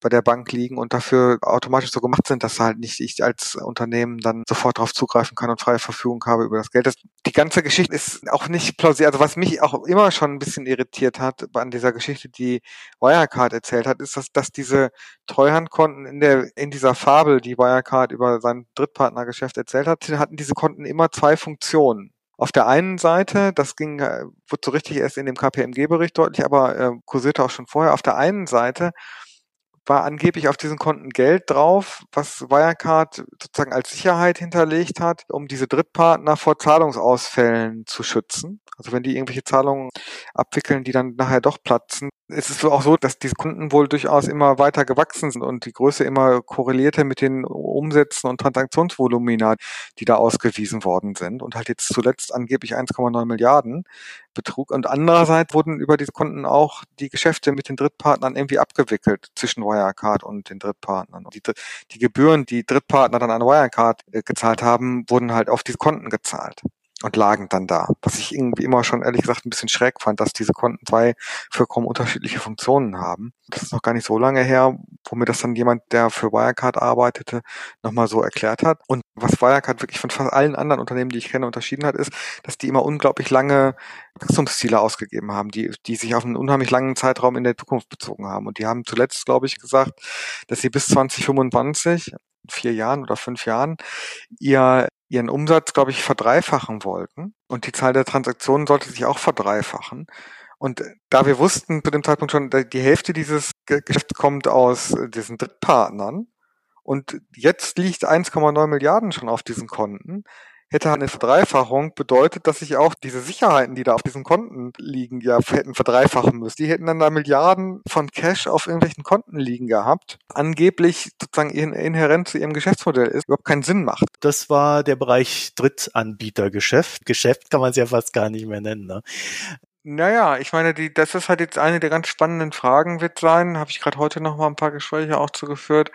bei der Bank liegen und dafür automatisch so gemacht sind, dass halt nicht ich als Unternehmen dann sofort darauf zugreifen kann und freie Verfügung habe über das Geld. Das, die ganze Geschichte ist auch nicht plausibel. Also was mich auch immer schon ein bisschen irritiert hat an dieser Geschichte, die Wirecard erzählt hat, ist, dass, dass diese Treuhandkonten in der in dieser Fabel, die Wirecard über sein Drittpartnergeschäft erzählt hat, hatten diese Konten immer zwei Funktionen. Auf der einen Seite, das ging, äh, wurde so richtig erst in dem KPMG-Bericht deutlich, aber äh, kursierte auch schon vorher. Auf der einen Seite war angeblich auf diesen Konten Geld drauf, was Wirecard sozusagen als Sicherheit hinterlegt hat, um diese Drittpartner vor Zahlungsausfällen zu schützen. Also wenn die irgendwelche Zahlungen abwickeln, die dann nachher doch platzen. Es ist auch so, dass diese Kunden wohl durchaus immer weiter gewachsen sind und die Größe immer korrelierte mit den Umsätzen und Transaktionsvolumina, die da ausgewiesen worden sind und halt jetzt zuletzt angeblich 1,9 Milliarden betrug. Und andererseits wurden über diese Konten auch die Geschäfte mit den Drittpartnern irgendwie abgewickelt zwischen Wirecard und den Drittpartnern. Die, die Gebühren, die Drittpartner dann an Wirecard äh, gezahlt haben, wurden halt auf diese Konten gezahlt und lagen dann da. Was ich irgendwie immer schon ehrlich gesagt ein bisschen schräg fand, dass diese Konten zwei vollkommen unterschiedliche Funktionen haben. Das ist noch gar nicht so lange her, wo mir das dann jemand, der für Wirecard arbeitete, nochmal so erklärt hat. Und was Wirecard wirklich von fast allen anderen Unternehmen, die ich kenne, unterschieden hat, ist, dass die immer unglaublich lange Wachstumsziele ausgegeben haben, die, die sich auf einen unheimlich langen Zeitraum in der Zukunft bezogen haben. Und die haben zuletzt, glaube ich, gesagt, dass sie bis 2025 vier Jahren oder fünf Jahren ihr ihren Umsatz, glaube ich, verdreifachen wollten. Und die Zahl der Transaktionen sollte sich auch verdreifachen. Und da wir wussten zu dem Zeitpunkt schon, die Hälfte dieses Geschäfts kommt aus diesen Drittpartnern und jetzt liegt 1,9 Milliarden schon auf diesen Konten, hätte eine Verdreifachung bedeutet, dass sich auch diese Sicherheiten, die da auf diesen Konten liegen, ja hätten verdreifachen müssen. Die hätten dann da Milliarden von Cash auf irgendwelchen Konten liegen gehabt. Angeblich sozusagen inhärent zu ihrem Geschäftsmodell ist, überhaupt keinen Sinn macht. Das war der Bereich Drittanbietergeschäft. Geschäft kann man es ja fast gar nicht mehr nennen. Ne? Naja, ich meine, die, das ist halt jetzt eine der ganz spannenden Fragen wird sein. Habe ich gerade heute noch mal ein paar Gespräche auch zugeführt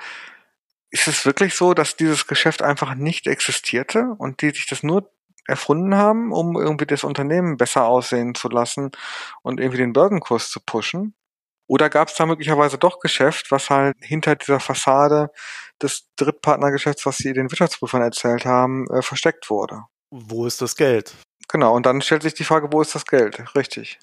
ist es wirklich so, dass dieses Geschäft einfach nicht existierte und die sich das nur erfunden haben, um irgendwie das Unternehmen besser aussehen zu lassen und irgendwie den Börsenkurs zu pushen? Oder gab es da möglicherweise doch Geschäft, was halt hinter dieser Fassade des Drittpartnergeschäfts, was Sie den Wirtschaftsprüfern erzählt haben, äh, versteckt wurde? Wo ist das Geld? Genau, und dann stellt sich die Frage, wo ist das Geld? Richtig.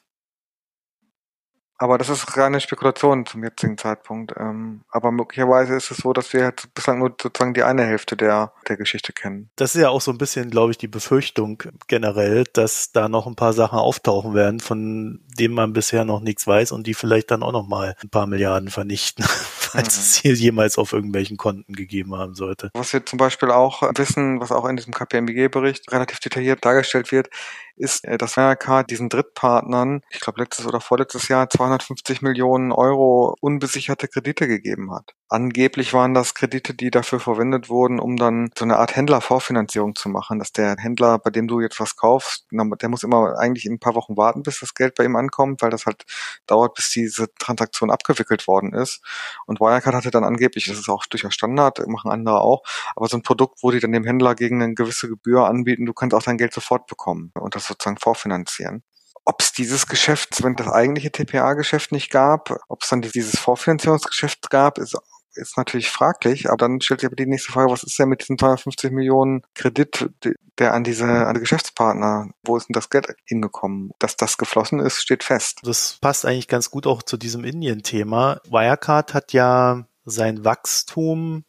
Aber das ist reine Spekulation zum jetzigen Zeitpunkt. Ähm, aber möglicherweise ist es so, dass wir jetzt bislang nur sozusagen die eine Hälfte der, der Geschichte kennen. Das ist ja auch so ein bisschen, glaube ich, die Befürchtung generell, dass da noch ein paar Sachen auftauchen werden, von denen man bisher noch nichts weiß und die vielleicht dann auch noch mal ein paar Milliarden vernichten, falls mhm. es hier jemals auf irgendwelchen Konten gegeben haben sollte. Was wir zum Beispiel auch wissen, was auch in diesem KPMG-Bericht relativ detailliert dargestellt wird, ist, äh, dass Wirecard diesen Drittpartnern, ich glaube letztes oder vorletztes Jahr 250 Millionen Euro unbesicherte Kredite gegeben hat. Angeblich waren das Kredite, die dafür verwendet wurden, um dann so eine Art Händlervorfinanzierung zu machen, dass der Händler, bei dem du jetzt was kaufst, der muss immer eigentlich in ein paar Wochen warten, bis das Geld bei ihm ankommt, weil das halt dauert, bis diese Transaktion abgewickelt worden ist. Und Wirecard hatte dann angeblich, das ist auch durchaus Standard, machen andere auch, aber so ein Produkt, wo die dann dem Händler gegen eine gewisse Gebühr anbieten, du kannst auch dein Geld sofort bekommen und das sozusagen vorfinanzieren ob es dieses Geschäft, wenn das eigentliche TPA-Geschäft nicht gab, ob es dann dieses Vorfinanzierungsgeschäft gab, ist ist natürlich fraglich, aber dann stellt sich aber die nächste Frage, was ist denn mit diesen 250 Millionen Kredit, der an diese an die Geschäftspartner, wo ist denn das Geld hingekommen? Dass das geflossen ist, steht fest. Das passt eigentlich ganz gut auch zu diesem Indien-Thema. Wirecard hat ja sein Wachstum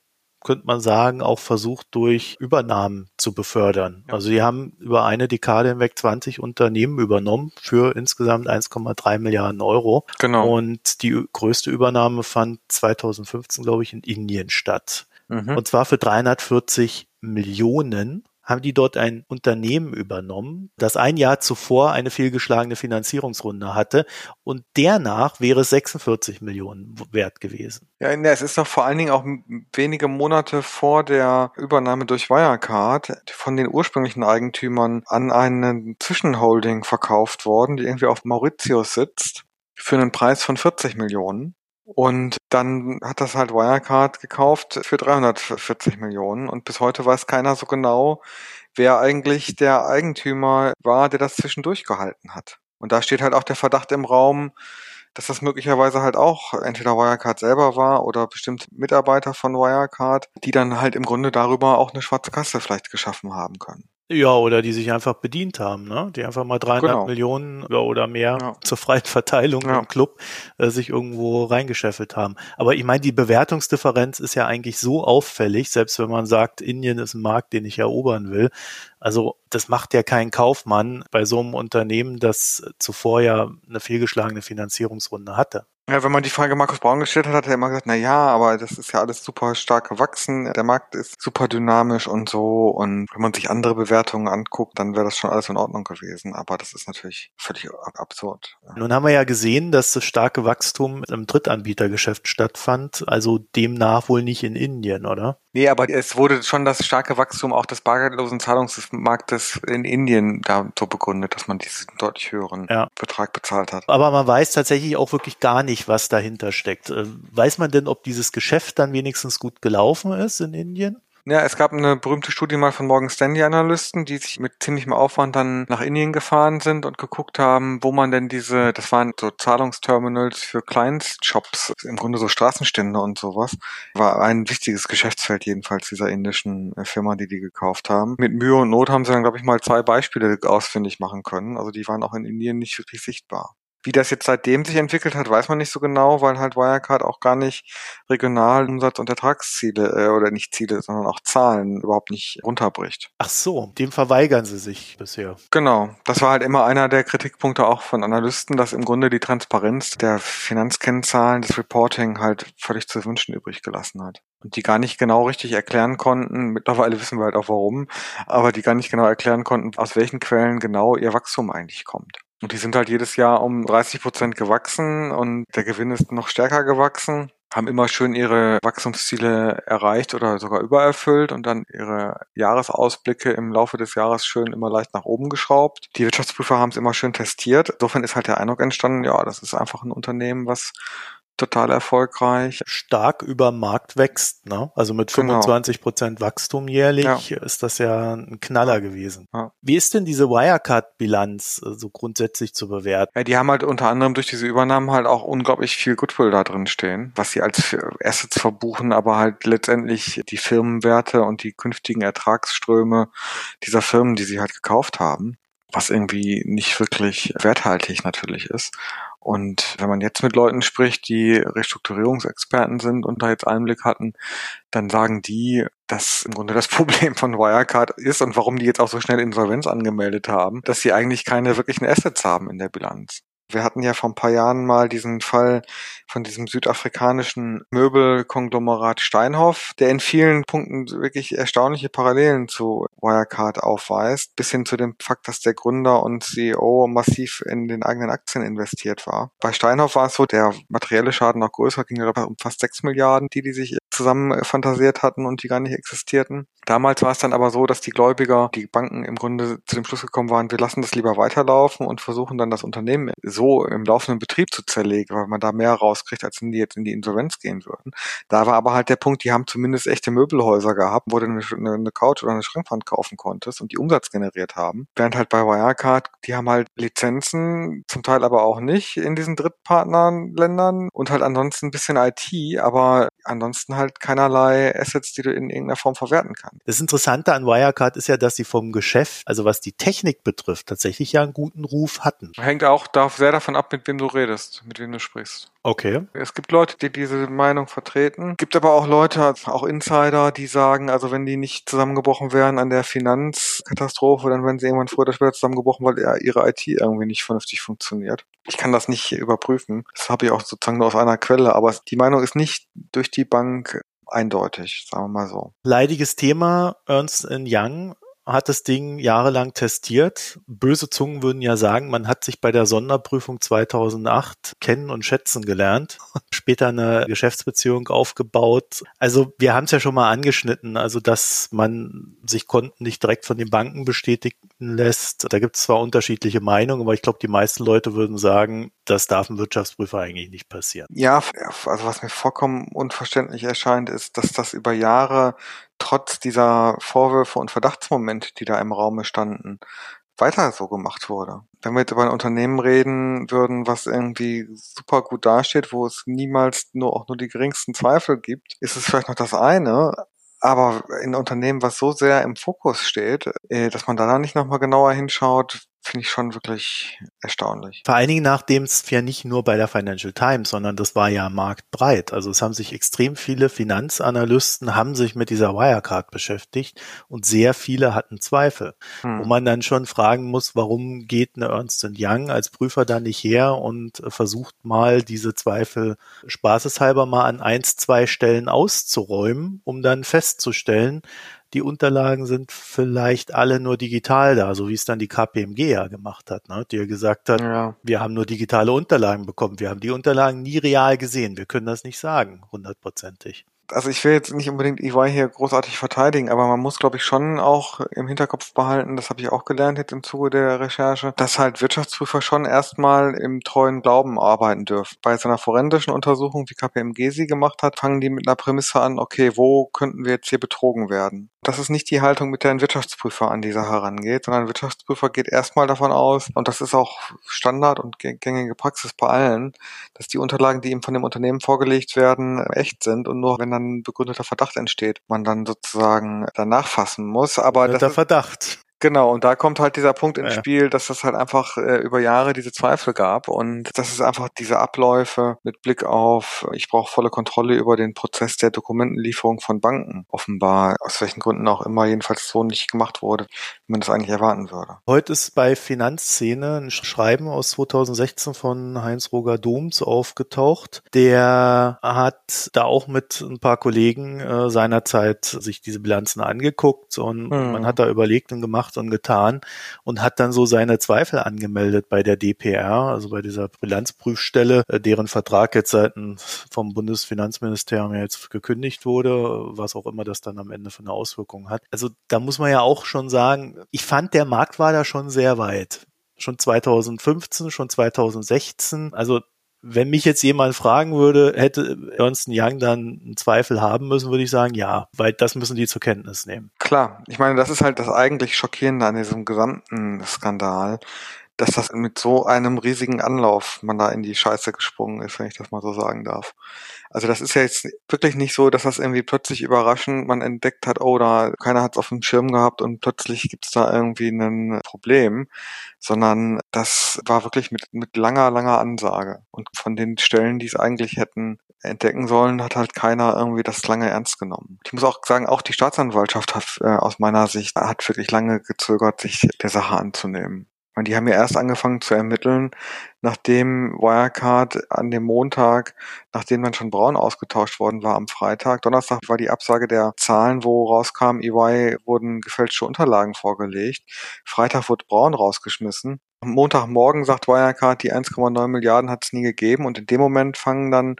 könnte man sagen, auch versucht, durch Übernahmen zu befördern. Ja. Also die haben über eine Dekade hinweg 20 Unternehmen übernommen für insgesamt 1,3 Milliarden Euro. Genau. Und die größte Übernahme fand 2015, glaube ich, in Indien statt. Mhm. Und zwar für 340 Millionen haben die dort ein Unternehmen übernommen, das ein Jahr zuvor eine fehlgeschlagene Finanzierungsrunde hatte und dernach wäre es 46 Millionen wert gewesen. Ja, es ist doch vor allen Dingen auch wenige Monate vor der Übernahme durch Wirecard von den ursprünglichen Eigentümern an einen Zwischenholding verkauft worden, die irgendwie auf Mauritius sitzt für einen Preis von 40 Millionen. Und dann hat das halt Wirecard gekauft für 340 Millionen und bis heute weiß keiner so genau, wer eigentlich der Eigentümer war, der das zwischendurch gehalten hat. Und da steht halt auch der Verdacht im Raum, dass das möglicherweise halt auch entweder Wirecard selber war oder bestimmt Mitarbeiter von Wirecard, die dann halt im Grunde darüber auch eine schwarze Kasse vielleicht geschaffen haben können. Ja, oder die sich einfach bedient haben, ne? Die einfach mal 300 genau. Millionen oder mehr ja. zur freien Verteilung ja. im Club äh, sich irgendwo reingeschäffelt haben. Aber ich meine, die Bewertungsdifferenz ist ja eigentlich so auffällig, selbst wenn man sagt, Indien ist ein Markt, den ich erobern will. Also das macht ja kein Kaufmann bei so einem Unternehmen, das zuvor ja eine fehlgeschlagene Finanzierungsrunde hatte. Ja, wenn man die Frage Markus Braun gestellt hat, hat er immer gesagt, na ja, aber das ist ja alles super stark gewachsen, der Markt ist super dynamisch und so und wenn man sich andere Bewertungen anguckt, dann wäre das schon alles in Ordnung gewesen, aber das ist natürlich völlig absurd. Nun haben wir ja gesehen, dass das starke Wachstum im Drittanbietergeschäft stattfand, also demnach wohl nicht in Indien, oder? Nee, aber es wurde schon das starke Wachstum auch des bargeldlosen Zahlungsmarktes in Indien da so begründet, dass man diesen deutlich höheren ja. Betrag bezahlt hat. Aber man weiß tatsächlich auch wirklich gar nicht, was dahinter steckt. Äh, weiß man denn, ob dieses Geschäft dann wenigstens gut gelaufen ist in Indien? Ja, es gab eine berühmte Studie mal von Morgan Stanley Analysten, die sich mit ziemlichem Aufwand dann nach Indien gefahren sind und geguckt haben, wo man denn diese, das waren so Zahlungsterminals für Kleinstshops, im Grunde so Straßenstände und sowas, war ein wichtiges Geschäftsfeld jedenfalls dieser indischen äh, Firma, die die gekauft haben. Mit Mühe und Not haben sie dann, glaube ich, mal zwei Beispiele ausfindig machen können. Also die waren auch in Indien nicht wirklich sichtbar. Wie das jetzt seitdem sich entwickelt hat, weiß man nicht so genau, weil halt Wirecard auch gar nicht regional Umsatz- und Ertragsziele äh, oder nicht Ziele, sondern auch Zahlen überhaupt nicht runterbricht. Ach so, dem verweigern sie sich bisher. Genau, das war halt immer einer der Kritikpunkte auch von Analysten, dass im Grunde die Transparenz der Finanzkennzahlen, das Reporting halt völlig zu wünschen übrig gelassen hat und die gar nicht genau richtig erklären konnten, mittlerweile wissen wir halt auch warum, aber die gar nicht genau erklären konnten, aus welchen Quellen genau ihr Wachstum eigentlich kommt. Und die sind halt jedes Jahr um 30 Prozent gewachsen und der Gewinn ist noch stärker gewachsen haben immer schön ihre Wachstumsziele erreicht oder sogar übererfüllt und dann ihre Jahresausblicke im Laufe des Jahres schön immer leicht nach oben geschraubt. Die Wirtschaftsprüfer haben es immer schön testiert. Insofern ist halt der Eindruck entstanden, ja, das ist einfach ein Unternehmen, was total erfolgreich. Stark über Markt wächst, ne? Also mit 25 genau. Prozent Wachstum jährlich ja. ist das ja ein Knaller gewesen. Ja. Wie ist denn diese Wirecard-Bilanz äh, so grundsätzlich zu bewerten? Ja, die haben halt unter anderem durch diese Übernahmen halt auch unglaublich viel Goodwill da drin stehen, was sie als Assets verbuchen, aber halt letztendlich die Firmenwerte und die künftigen Ertragsströme dieser Firmen, die sie halt gekauft haben, was irgendwie nicht wirklich werthaltig natürlich ist. Und wenn man jetzt mit Leuten spricht, die Restrukturierungsexperten sind und da jetzt Einblick hatten, dann sagen die, dass im Grunde das Problem von Wirecard ist und warum die jetzt auch so schnell Insolvenz angemeldet haben, dass sie eigentlich keine wirklichen Assets haben in der Bilanz. Wir hatten ja vor ein paar Jahren mal diesen Fall von diesem südafrikanischen Möbelkonglomerat Steinhoff, der in vielen Punkten wirklich erstaunliche Parallelen zu Wirecard aufweist, bis hin zu dem Fakt, dass der Gründer und CEO massiv in den eigenen Aktien investiert war. Bei Steinhoff war es so, der materielle Schaden noch größer, ging um fast sechs Milliarden, die die sich zusammen fantasiert hatten und die gar nicht existierten. Damals war es dann aber so, dass die Gläubiger, die Banken im Grunde zu dem Schluss gekommen waren, wir lassen das lieber weiterlaufen und versuchen dann das Unternehmen so im laufenden Betrieb zu zerlegen, weil man da mehr rauskriegt, als wenn die jetzt in die Insolvenz gehen würden. Da war aber halt der Punkt, die haben zumindest echte Möbelhäuser gehabt, wo du eine, eine Couch oder eine Schrankwand kaufen konntest und die Umsatz generiert haben. Während halt bei Wirecard, die haben halt Lizenzen, zum Teil aber auch nicht in diesen Drittpartnerländern und halt ansonsten ein bisschen IT, aber ansonsten halt keinerlei Assets, die du in irgendeiner Form verwerten kannst. Das Interessante an Wirecard ist ja, dass sie vom Geschäft, also was die Technik betrifft, tatsächlich ja einen guten Ruf hatten. Hängt auch sehr davon ab, mit wem du redest, mit wem du sprichst. Okay. Es gibt Leute, die diese Meinung vertreten. Es gibt aber auch Leute, auch Insider, die sagen, also wenn die nicht zusammengebrochen wären an der Finanzkatastrophe, dann wären sie irgendwann früher oder später zusammengebrochen, weil ihre IT irgendwie nicht vernünftig funktioniert. Ich kann das nicht überprüfen. Das habe ich auch sozusagen nur aus einer Quelle, aber die Meinung ist nicht durch die Bank eindeutig, sagen wir mal so. Leidiges Thema. Ernst Young hat das Ding jahrelang testiert. Böse Zungen würden ja sagen, man hat sich bei der Sonderprüfung 2008 kennen und schätzen gelernt, später eine Geschäftsbeziehung aufgebaut. Also wir haben es ja schon mal angeschnitten, also dass man sich Konten nicht direkt von den Banken bestätigen lässt. Da gibt es zwar unterschiedliche Meinungen, aber ich glaube, die meisten Leute würden sagen, das darf ein Wirtschaftsprüfer eigentlich nicht passieren. Ja, also was mir vollkommen unverständlich erscheint, ist, dass das über Jahre trotz dieser Vorwürfe und Verdachtsmomente, die da im Raume standen, weiter so gemacht wurde. Wenn wir jetzt über ein Unternehmen reden würden, was irgendwie super gut dasteht, wo es niemals nur auch nur die geringsten Zweifel gibt, ist es vielleicht noch das eine. Aber in Unternehmen, was so sehr im Fokus steht, äh, dass man da nicht nochmal genauer hinschaut, finde ich schon wirklich erstaunlich. Vor allen Dingen, nachdem es ja nicht nur bei der Financial Times, sondern das war ja marktbreit. Also es haben sich extrem viele Finanzanalysten haben sich mit dieser Wirecard beschäftigt und sehr viele hatten Zweifel. Hm. Wo man dann schon fragen muss, warum geht eine Ernst Young als Prüfer da nicht her und versucht mal diese Zweifel spaßeshalber mal an eins, zwei Stellen auszuräumen, um dann festzustellen, die Unterlagen sind vielleicht alle nur digital da, so wie es dann die KPMG ja gemacht hat, ne? die ja gesagt hat, ja. wir haben nur digitale Unterlagen bekommen, wir haben die Unterlagen nie real gesehen, wir können das nicht sagen, hundertprozentig also ich will jetzt nicht unbedingt EY hier großartig verteidigen, aber man muss, glaube ich, schon auch im Hinterkopf behalten, das habe ich auch gelernt jetzt im Zuge der Recherche, dass halt Wirtschaftsprüfer schon erstmal im treuen Glauben arbeiten dürfen. Bei so einer forensischen Untersuchung, wie KPMG sie gemacht hat, fangen die mit einer Prämisse an, okay, wo könnten wir jetzt hier betrogen werden? Das ist nicht die Haltung, mit der ein Wirtschaftsprüfer an dieser herangeht, sondern ein Wirtschaftsprüfer geht erstmal davon aus, und das ist auch Standard und gängige Praxis bei allen, dass die Unterlagen, die ihm von dem Unternehmen vorgelegt werden, echt sind und nur wenn dann begründeter Verdacht entsteht, man dann sozusagen danach fassen muss. Aber das Verdacht. Genau, und da kommt halt dieser Punkt ins ja. Spiel, dass es halt einfach äh, über Jahre diese Zweifel gab und dass es einfach diese Abläufe mit Blick auf, ich brauche volle Kontrolle über den Prozess der Dokumentenlieferung von Banken offenbar, aus welchen Gründen auch immer, jedenfalls so nicht gemacht wurde, wie man das eigentlich erwarten würde. Heute ist bei Finanzszene ein Schreiben aus 2016 von Heinz-Roger Doms aufgetaucht. Der hat da auch mit ein paar Kollegen äh, seinerzeit sich diese Bilanzen angeguckt und hm. man hat da überlegt und gemacht, und getan und hat dann so seine Zweifel angemeldet bei der DPR, also bei dieser Bilanzprüfstelle, äh, deren Vertrag jetzt seitens vom Bundesfinanzministerium jetzt gekündigt wurde, was auch immer das dann am Ende für eine Auswirkung hat. Also da muss man ja auch schon sagen, ich fand, der Markt war da schon sehr weit schon 2015, schon 2016. Also wenn mich jetzt jemand fragen würde, hätte Ernst Young dann einen Zweifel haben müssen, würde ich sagen, ja, weil das müssen die zur Kenntnis nehmen. Klar, ich meine, das ist halt das eigentlich Schockierende an diesem gesamten Skandal, dass das mit so einem riesigen Anlauf man da in die Scheiße gesprungen ist, wenn ich das mal so sagen darf. Also das ist ja jetzt wirklich nicht so, dass das irgendwie plötzlich überraschend man entdeckt hat, oh, da keiner hat es auf dem Schirm gehabt und plötzlich gibt's da irgendwie ein Problem, sondern das war wirklich mit, mit langer, langer Ansage. Und von den Stellen, die es eigentlich hätten entdecken sollen, hat halt keiner irgendwie das lange ernst genommen. Ich muss auch sagen, auch die Staatsanwaltschaft hat äh, aus meiner Sicht hat wirklich lange gezögert, sich der Sache anzunehmen. Und die haben ja erst angefangen zu ermitteln, nachdem Wirecard an dem Montag, nachdem dann schon Braun ausgetauscht worden war am Freitag, Donnerstag war die Absage der Zahlen, wo rauskam, EY wurden gefälschte Unterlagen vorgelegt. Freitag wurde Braun rausgeschmissen. Am Montagmorgen sagt Wirecard, die 1,9 Milliarden hat es nie gegeben und in dem Moment fangen dann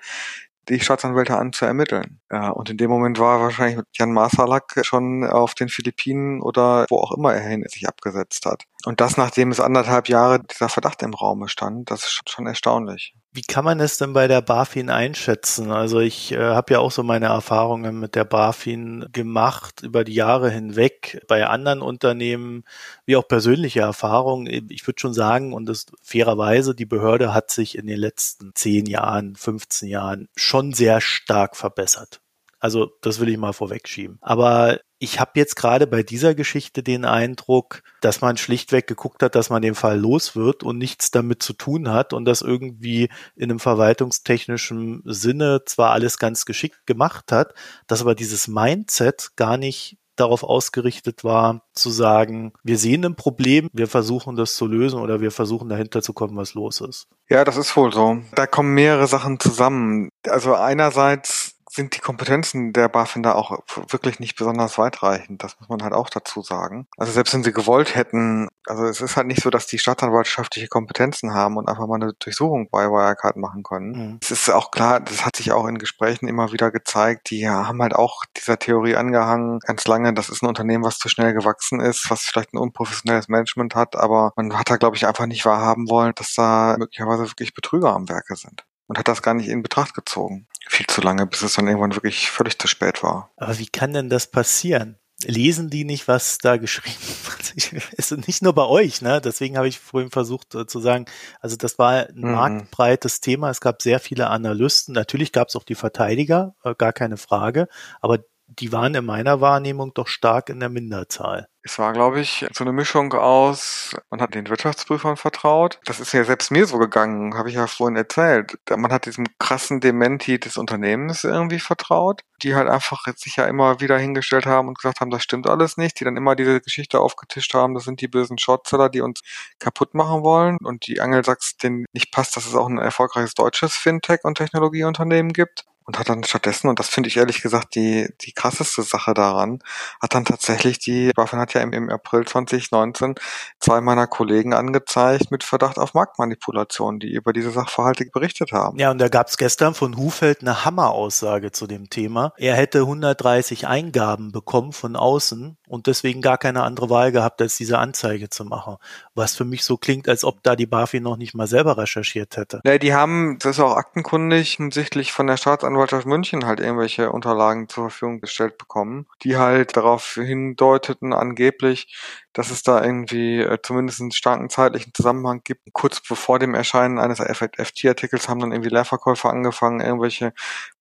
die Staatsanwälte an zu ermitteln. Ja, und in dem Moment war wahrscheinlich Jan Masalak schon auf den Philippinen oder wo auch immer er hin sich abgesetzt hat. Und das, nachdem es anderthalb Jahre dieser Verdacht im Raum stand, das ist schon erstaunlich. Wie kann man es denn bei der BaFin einschätzen? Also ich äh, habe ja auch so meine Erfahrungen mit der BaFin gemacht über die Jahre hinweg bei anderen Unternehmen, wie auch persönliche Erfahrungen. Ich würde schon sagen, und das fairerweise, die Behörde hat sich in den letzten zehn Jahren, 15 Jahren schon sehr stark verbessert. Also das will ich mal vorwegschieben. Aber ich habe jetzt gerade bei dieser Geschichte den Eindruck, dass man schlichtweg geguckt hat, dass man den Fall los wird und nichts damit zu tun hat und das irgendwie in einem verwaltungstechnischen Sinne zwar alles ganz geschickt gemacht hat, dass aber dieses Mindset gar nicht darauf ausgerichtet war, zu sagen, wir sehen ein Problem, wir versuchen das zu lösen oder wir versuchen dahinter zu kommen, was los ist. Ja, das ist wohl so. Da kommen mehrere Sachen zusammen. Also einerseits sind die Kompetenzen der BaFin da auch wirklich nicht besonders weitreichend. Das muss man halt auch dazu sagen. Also selbst wenn sie gewollt hätten, also es ist halt nicht so, dass die staatsanwaltschaftliche Kompetenzen haben und einfach mal eine Durchsuchung bei Wirecard machen können. Mhm. Es ist auch klar, das hat sich auch in Gesprächen immer wieder gezeigt, die haben halt auch dieser Theorie angehangen, ganz lange, das ist ein Unternehmen, was zu schnell gewachsen ist, was vielleicht ein unprofessionelles Management hat, aber man hat da, glaube ich, einfach nicht wahrhaben wollen, dass da möglicherweise wirklich Betrüger am Werke sind und hat das gar nicht in Betracht gezogen. Viel zu lange, bis es dann irgendwann wirklich völlig zu spät war. Aber wie kann denn das passieren? Lesen die nicht, was da geschrieben wird? ist nicht nur bei euch, ne? Deswegen habe ich vorhin versucht äh, zu sagen, also das war ein mhm. marktbreites Thema. Es gab sehr viele Analysten. Natürlich gab es auch die Verteidiger, äh, gar keine Frage. Aber die waren in meiner Wahrnehmung doch stark in der Minderzahl. Es war, glaube ich, so eine Mischung aus, man hat den Wirtschaftsprüfern vertraut. Das ist ja selbst mir so gegangen, habe ich ja vorhin erzählt. Man hat diesem krassen Dementi des Unternehmens irgendwie vertraut, die halt einfach sich ja immer wieder hingestellt haben und gesagt haben, das stimmt alles nicht, die dann immer diese Geschichte aufgetischt haben, das sind die bösen Shortseller, die uns kaputt machen wollen und die Angelsachs denen nicht passt, dass es auch ein erfolgreiches deutsches Fintech- und Technologieunternehmen gibt und hat dann stattdessen, und das finde ich ehrlich gesagt die, die krasseste Sache daran, hat dann tatsächlich die, BaFin hat ja im, im April 2019 zwei meiner Kollegen angezeigt mit Verdacht auf Marktmanipulation, die über diese Sachverhalte berichtet haben. Ja, und da gab es gestern von Hufeld eine Hammeraussage zu dem Thema. Er hätte 130 Eingaben bekommen von außen und deswegen gar keine andere Wahl gehabt, als diese Anzeige zu machen. Was für mich so klingt, als ob da die BaFin noch nicht mal selber recherchiert hätte. Ja, die haben, das ist auch aktenkundig, hinsichtlich von der Staatsanwaltschaft Staatsanwaltschaft München halt irgendwelche Unterlagen zur Verfügung gestellt bekommen, die halt darauf hindeuteten, angeblich, dass es da irgendwie äh, zumindest einen starken zeitlichen Zusammenhang gibt. Kurz bevor dem Erscheinen eines FT-Artikels haben dann irgendwie Leerverkäufer angefangen, irgendwelche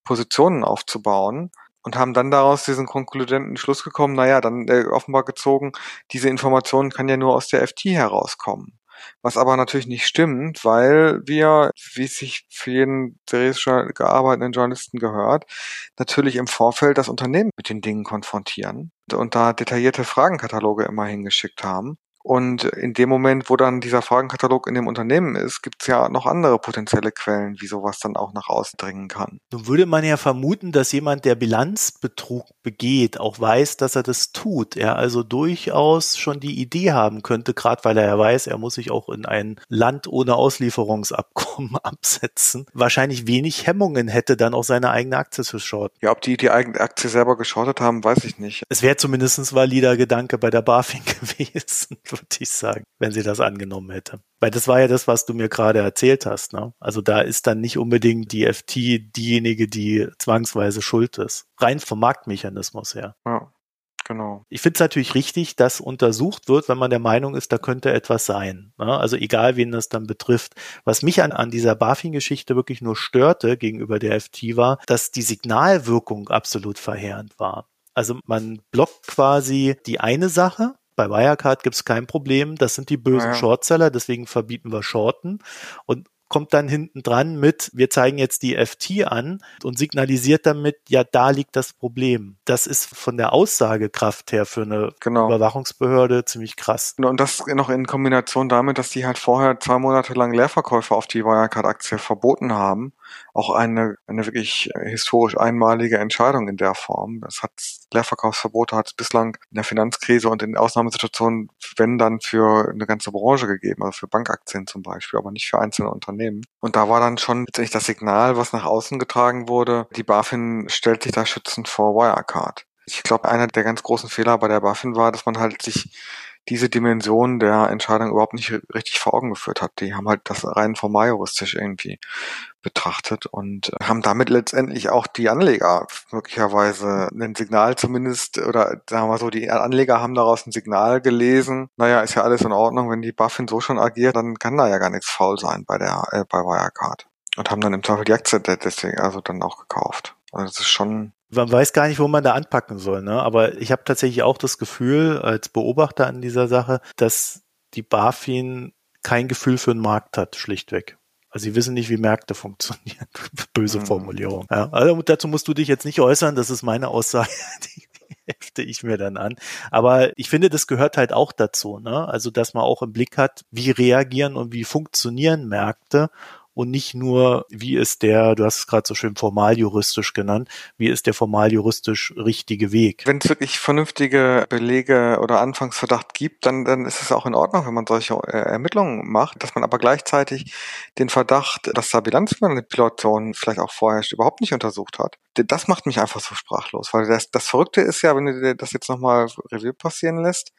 Positionen aufzubauen und haben dann daraus diesen konkludenten Schluss gekommen, naja, dann äh, offenbar gezogen, diese Information kann ja nur aus der FT herauskommen was aber natürlich nicht stimmt, weil wir, wie es sich für jeden seriös gearbeiteten Journalisten gehört, natürlich im Vorfeld das Unternehmen mit den Dingen konfrontieren und da detaillierte Fragenkataloge immer hingeschickt haben. Und in dem Moment, wo dann dieser Fragenkatalog in dem Unternehmen ist, gibt es ja noch andere potenzielle Quellen, wie sowas dann auch nach außen dringen kann. Nun würde man ja vermuten, dass jemand, der Bilanzbetrug begeht, auch weiß, dass er das tut. Er also durchaus schon die Idee haben könnte, gerade weil er ja weiß, er muss sich auch in ein Land ohne Auslieferungsabkommen absetzen, wahrscheinlich wenig Hemmungen hätte, dann auch seine eigene Aktie zu shorten. Ja, ob die die eigene Aktie selber geschortet haben, weiß ich nicht. Es wäre zumindest ein valider Gedanke bei der BaFin gewesen würde ich sagen, wenn sie das angenommen hätte. Weil das war ja das, was du mir gerade erzählt hast. Ne? Also da ist dann nicht unbedingt die FT diejenige, die zwangsweise schuld ist. Rein vom Marktmechanismus her. Ja. Genau. Ich finde es natürlich richtig, dass untersucht wird, wenn man der Meinung ist, da könnte etwas sein. Ne? Also egal, wen das dann betrifft. Was mich an, an dieser BaFin-Geschichte wirklich nur störte gegenüber der FT war, dass die Signalwirkung absolut verheerend war. Also man blockt quasi die eine Sache, bei Wirecard gibt es kein Problem. Das sind die bösen ja. Shortseller, deswegen verbieten wir Shorten. Und kommt dann hinten dran mit, wir zeigen jetzt die FT an und signalisiert damit, ja, da liegt das Problem. Das ist von der Aussagekraft her für eine genau. Überwachungsbehörde ziemlich krass. Und das noch in Kombination damit, dass die halt vorher zwei Monate lang Leerverkäufe auf die Wirecard-Aktie verboten haben auch eine, eine wirklich äh, historisch einmalige Entscheidung in der Form. Es hat Leerverkaufsverbote hat es bislang in der Finanzkrise und in Ausnahmesituationen, wenn dann für eine ganze Branche gegeben, also für Bankaktien zum Beispiel, aber nicht für einzelne Unternehmen. Und da war dann schon letztendlich das Signal, was nach außen getragen wurde, die BaFin stellt sich da schützend vor Wirecard. Ich glaube, einer der ganz großen Fehler bei der BaFin war, dass man halt sich diese Dimension der Entscheidung überhaupt nicht richtig vor Augen geführt hat. Die haben halt das rein formaljuristisch irgendwie betrachtet und haben damit letztendlich auch die Anleger möglicherweise ein Signal zumindest, oder sagen wir so, die Anleger haben daraus ein Signal gelesen. Naja, ist ja alles in Ordnung, wenn die Buffin so schon agiert, dann kann da ja gar nichts faul sein bei der, äh, bei Wirecard. Und haben dann im Zweifel die Aktie deswegen also dann auch gekauft. Also das ist schon man weiß gar nicht, wo man da anpacken soll. Ne? Aber ich habe tatsächlich auch das Gefühl, als Beobachter an dieser Sache, dass die BaFin kein Gefühl für den Markt hat, schlichtweg. Also sie wissen nicht, wie Märkte funktionieren. Böse mhm. Formulierung. Ja, also dazu musst du dich jetzt nicht äußern, das ist meine Aussage, die hefte ich mir dann an. Aber ich finde, das gehört halt auch dazu. Ne? Also, dass man auch im Blick hat, wie reagieren und wie funktionieren Märkte und nicht nur, wie ist der, du hast es gerade so schön formaljuristisch genannt, wie ist der formaljuristisch richtige Weg. Wenn es wirklich vernünftige Belege oder Anfangsverdacht gibt, dann, dann ist es auch in Ordnung, wenn man solche äh, Ermittlungen macht, dass man aber gleichzeitig den Verdacht, dass da Bilanzmanipulation vielleicht auch vorherrscht, überhaupt nicht untersucht hat. Das macht mich einfach so sprachlos, weil das, das Verrückte ist ja, wenn du dir das jetzt nochmal Revue passieren lässt,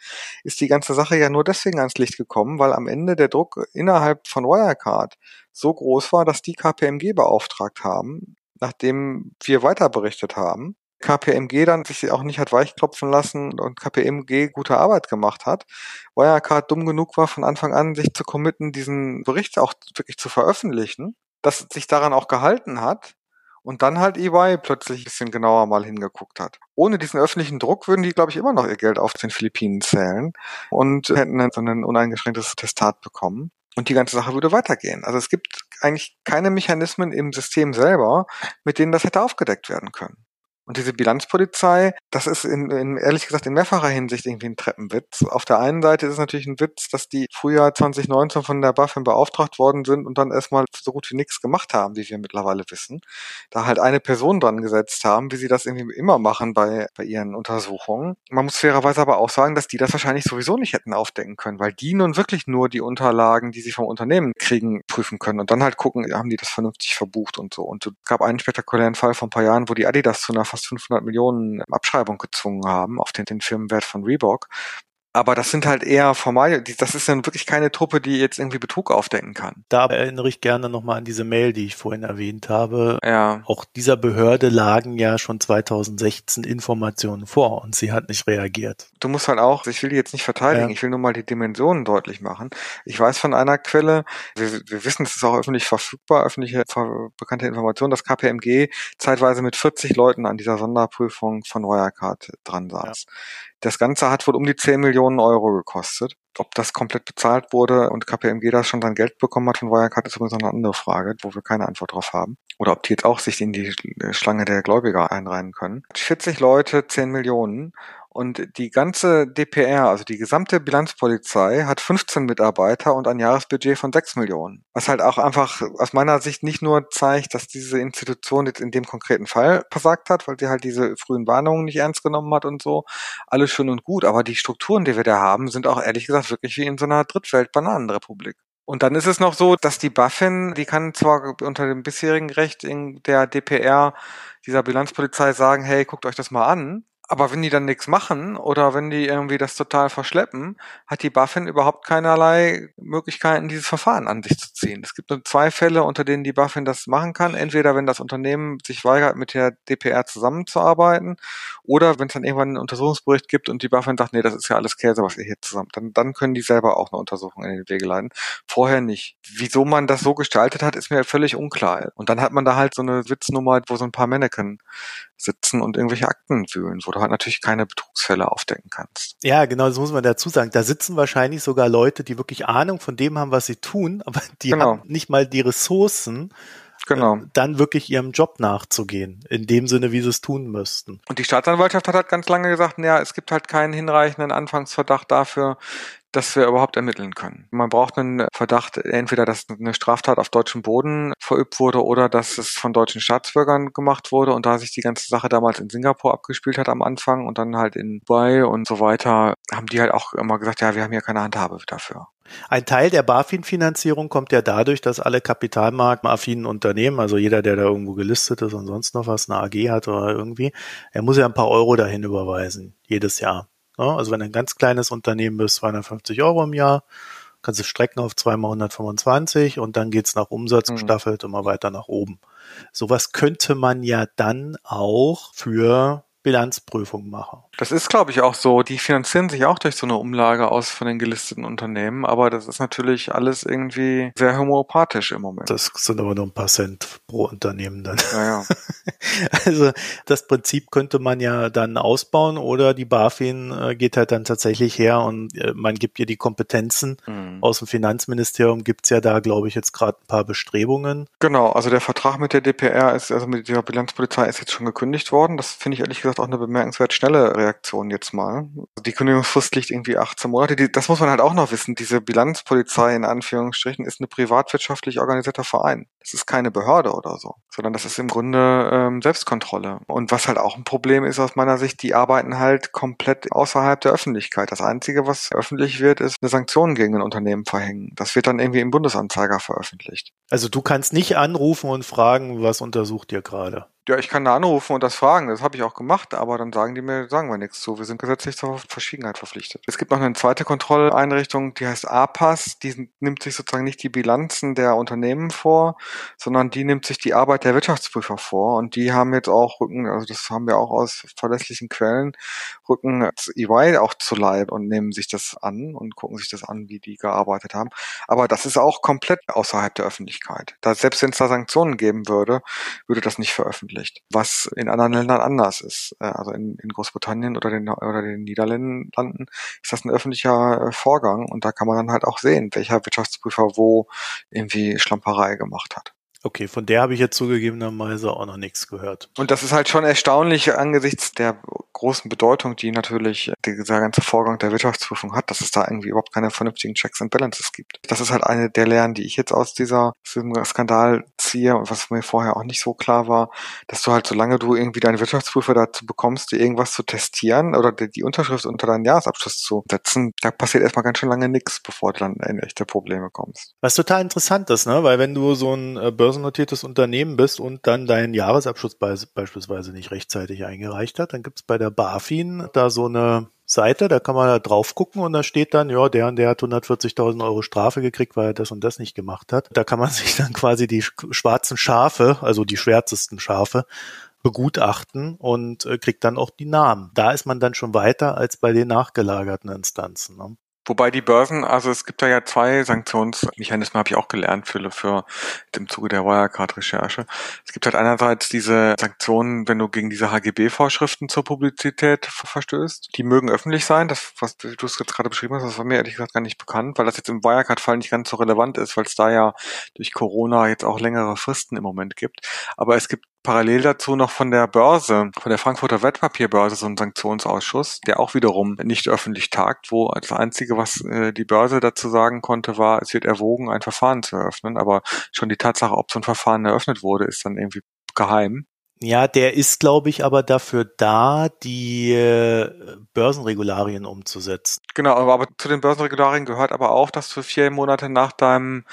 ist die ganze Sache ja nur deswegen ans Licht gekommen, weil am Ende der Druck innerhalb von Wirecard so groß war, dass die KPMG beauftragt haben, nachdem wir weiter berichtet haben. KPMG dann sich auch nicht hat weichklopfen lassen und KPMG gute Arbeit gemacht hat. Wirecard dumm genug war, von Anfang an sich zu committen, diesen Bericht auch wirklich zu veröffentlichen, dass sich daran auch gehalten hat und dann halt EY plötzlich ein bisschen genauer mal hingeguckt hat. Ohne diesen öffentlichen Druck würden die, glaube ich, immer noch ihr Geld auf den Philippinen zählen und hätten dann so ein uneingeschränktes Testat bekommen und die ganze Sache würde weitergehen. Also es gibt eigentlich keine Mechanismen im System selber, mit denen das hätte aufgedeckt werden können. Und diese Bilanzpolizei, das ist in, in, ehrlich gesagt in mehrfacher Hinsicht irgendwie ein Treppenwitz. Auf der einen Seite ist es natürlich ein Witz, dass die Frühjahr 2019 von der BaFin beauftragt worden sind und dann erstmal so gut wie nichts gemacht haben, wie wir mittlerweile wissen. Da halt eine Person dran gesetzt haben, wie sie das irgendwie immer machen bei, bei ihren Untersuchungen. Man muss fairerweise aber auch sagen, dass die das wahrscheinlich sowieso nicht hätten aufdecken können, weil die nun wirklich nur die Unterlagen, die sie vom Unternehmen kriegen, prüfen können und dann halt gucken, haben die das vernünftig verbucht und so. Und es gab einen spektakulären Fall vor ein paar Jahren, wo die Adidas zu einer fast 500 Millionen Abschreibung gezwungen haben auf den, den Firmenwert von Reebok. Aber das sind halt eher formal, das ist dann wirklich keine Truppe, die jetzt irgendwie Betrug aufdecken kann. Da erinnere ich gerne nochmal an diese Mail, die ich vorhin erwähnt habe. Ja. Auch dieser Behörde lagen ja schon 2016 Informationen vor und sie hat nicht reagiert. Du musst halt auch, ich will die jetzt nicht verteidigen, ja. ich will nur mal die Dimensionen deutlich machen. Ich weiß von einer Quelle, wir, wir wissen, es ist auch öffentlich verfügbar, öffentliche bekannte Information, dass KPMG zeitweise mit 40 Leuten an dieser Sonderprüfung von Wirecard dran saß. Ja. Das Ganze hat wohl um die 10 Millionen Euro gekostet. Ob das komplett bezahlt wurde und KPMG da schon sein Geld bekommen hat von Wirecard, ist übrigens eine andere Frage, wo wir keine Antwort drauf haben. Oder ob die jetzt auch sich in die Schlange der Gläubiger einreihen können. 40 Leute, 10 Millionen. Und die ganze DPR, also die gesamte Bilanzpolizei, hat 15 Mitarbeiter und ein Jahresbudget von 6 Millionen. Was halt auch einfach aus meiner Sicht nicht nur zeigt, dass diese Institution jetzt in dem konkreten Fall versagt hat, weil sie halt diese frühen Warnungen nicht ernst genommen hat und so. Alles schön und gut, aber die Strukturen, die wir da haben, sind auch ehrlich gesagt wirklich wie in so einer Drittwelt-Bananenrepublik. Und dann ist es noch so, dass die Buffin, die kann zwar unter dem bisherigen Recht in der DPR dieser Bilanzpolizei sagen, hey, guckt euch das mal an, Aber wenn die dann nichts machen oder wenn die irgendwie das total verschleppen, hat die BaFin überhaupt keinerlei Möglichkeiten, dieses Verfahren an sich zu ziehen. Es gibt nur zwei Fälle, unter denen die BaFin das machen kann. Entweder wenn das Unternehmen sich weigert, mit der DPR zusammenzuarbeiten oder wenn es dann irgendwann einen Untersuchungsbericht gibt und die BaFin sagt, nee, das ist ja alles Käse, was ihr hier zusammen. Dann, dann können die selber auch eine Untersuchung in den Wege leiten. Vorher nicht. Wieso man das so gestaltet hat, ist mir völlig unklar. Und dann hat man da halt so eine Witznummer, wo so ein paar Mannequin sitzen und irgendwelche Akten wühlen, wo du halt natürlich keine Betrugsfälle aufdecken kannst. Ja, genau, das muss man dazu sagen. Da sitzen wahrscheinlich sogar Leute, die wirklich Ahnung von dem haben, was sie tun, aber die genau. haben nicht mal die Ressourcen, genau. Äh, dann wirklich ihrem Job nachzugehen, in dem Sinne, wie sie es tun müssten. Und die Staatsanwaltschaft hat halt ganz lange gesagt, ja, es gibt halt keinen hinreichenden Anfangsverdacht dafür, dass wir überhaupt ermitteln können. Man braucht einen Verdacht, entweder dass eine Straftat auf deutschem Boden verübt wurde oder dass es von deutschen Staatsbürgern gemacht wurde und da sich die ganze Sache damals in Singapur abgespielt hat am Anfang und dann halt in Dubai und so weiter, haben die halt auch immer gesagt, ja, wir haben hier keine Handhabe dafür. Ein Teil der BaFin-Finanzierung kommt ja dadurch, dass alle kapitalmarktaffinen Unternehmen, also jeder, der da irgendwo gelistet ist und sonst noch was, eine AG hat oder irgendwie, er muss ja ein paar Euro dahin überweisen, jedes Jahr. Also wenn du ein ganz kleines Unternehmen bist, 250 Euro im Jahr, kannst du strecken auf zweimal 125 und dann geht's nach Umsatz mhm. gestaffelt immer weiter nach oben. Sowas könnte man ja dann auch für Bilanzprüfung mache. Das ist, glaube ich, auch so. Die finanzieren sich auch durch so eine Umlage aus von den gelisteten Unternehmen, aber das ist natürlich alles irgendwie sehr homöopathisch im Moment. Das sind aber nur ein paar Cent pro Unternehmen dann. Ja, ja. also das Prinzip könnte man ja dann ausbauen oder die BaFin äh, geht halt dann tatsächlich her und äh, man gibt ihr die Kompetenzen. Mhm. Aus dem Finanzministerium gibt's ja da, glaube ich, jetzt gerade ein paar Bestrebungen. Genau, also der Vertrag mit der DPR ist, also mit der Bilanzpolizei ist jetzt schon gekündigt worden. Das finde ich ehrlich gesagt gesagt auch eine bemerkenswert schnelle Reaktion jetzt mal. Die Kündigungsfrist liegt irgendwie 18 Monate. Die, das muss man halt auch noch wissen. Diese Bilanzpolizei in Anführungsstrichen ist eine privatwirtschaftlich organisierter Verein. Das ist keine Behörde oder so, sondern das ist im Grunde ähm, Selbstkontrolle. Und was halt auch ein Problem ist aus meiner Sicht, die arbeiten halt komplett außerhalb der Öffentlichkeit. Das Einzige, was öffentlich wird, ist eine Sanktion gegen ein Unternehmen verhängen. Das wird dann irgendwie im Bundesanzeiger veröffentlicht. Also du kannst nicht anrufen und fragen, was untersucht ihr gerade? Ja, ich kann da anrufen und das fragen. Das habe ich auch gemacht, aber dann sagen die mir, sagen wir nichts zu. Wir sind gesetzlich zur Verschwiegenheit verpflichtet. Es gibt noch eine zweite Kontrolleinrichtung, die heißt APAS. Die nimmt sich sozusagen nicht die Bilanzen der Unternehmen vor, sondern die nimmt sich die Arbeit der Wirtschaftsprüfer vor. Und die haben jetzt auch Rücken, also das haben wir auch aus verlässlichen Quellen, Rücken EY auch zu Leib und nehmen sich das an und gucken sich das an, wie die gearbeitet haben. Aber das ist auch komplett außerhalb der Öffentlichkeit. Da, selbst wenn es da Sanktionen geben würde, würde das nicht veröffentlicht veröffentlicht, was in anderen Ländern anders ist. Äh, also in, in Großbritannien oder den, oder den Niederlanden ist das ein öffentlicher äh, Vorgang und da kann man dann halt auch sehen, welcher Wirtschaftsprüfer wo irgendwie Schlamperei gemacht hat. Okay, von der habe ich jetzt zugegebenerweise auch noch nichts gehört. Und das ist halt schon erstaunlich angesichts der großen Bedeutung, die natürlich dieser ganze Vorgang der Wirtschaftsprüfung hat, dass es da irgendwie überhaupt keine vernünftigen Checks and Balances gibt. Das ist halt eine der Lehren, die ich jetzt aus dieser, diesem Skandal ziehe und was mir vorher auch nicht so klar war, dass du halt, solange du irgendwie deine Wirtschaftsprüfer dazu bekommst, dir irgendwas zu testieren oder die Unterschrift unter deinen Jahresabschluss zu setzen, da passiert erstmal ganz schön lange nichts, bevor du dann in echte Probleme kommst. Was total interessant ist, ne? Weil wenn du so ein äh, börsennotiertes Unternehmen bist und dann deinen Jahresabschluss beispielsweise nicht rechtzeitig eingereicht hat, dann gibt es bei der BaFin da so eine Seite, da kann man da drauf gucken und da steht dann, ja, der und der hat 140.000 Euro Strafe gekriegt, weil er das und das nicht gemacht hat. Da kann man sich dann quasi die schwarzen Schafe, also die schwärzesten Schafe, begutachten und äh, kriegt dann auch die Namen. Da ist man dann schon weiter als bei den nachgelagerten Instanzen. Ne? Wobei die Börsen, also es gibt da ja zwei Sanktionsmechanismen, habe ich auch gelernt für, für im Zuge der Wirecard-Recherche. Es gibt halt einerseits diese Sanktionen, wenn du gegen diese HGB-Vorschriften zur Publizität verstößt. Die mögen öffentlich sein, das, was du es jetzt gerade beschrieben hast, das war mir ehrlich gesagt gar nicht bekannt, weil das jetzt im Wirecard-Fall nicht ganz so relevant ist, weil es da ja durch Corona jetzt auch längere Fristen im Moment gibt. Aber es gibt parallel dazu noch von der Börse, von der Frankfurter Wertpapierbörse so ein Sanktionsausschuss, der auch wiederum nicht öffentlich tagt, wo das Einzige, was äh, die Börse dazu sagen konnte, war, es wird erwogen, ein Verfahren zu eröffnen. Aber schon die Tatsache, ob so ein Verfahren eröffnet wurde, ist dann irgendwie geheim. Ja, der ist, glaube ich, aber dafür da, die äh, Börsenregularien umzusetzen. Genau, aber, aber zu den Börsenregularien gehört aber auch, dass du vier Monate nach deinem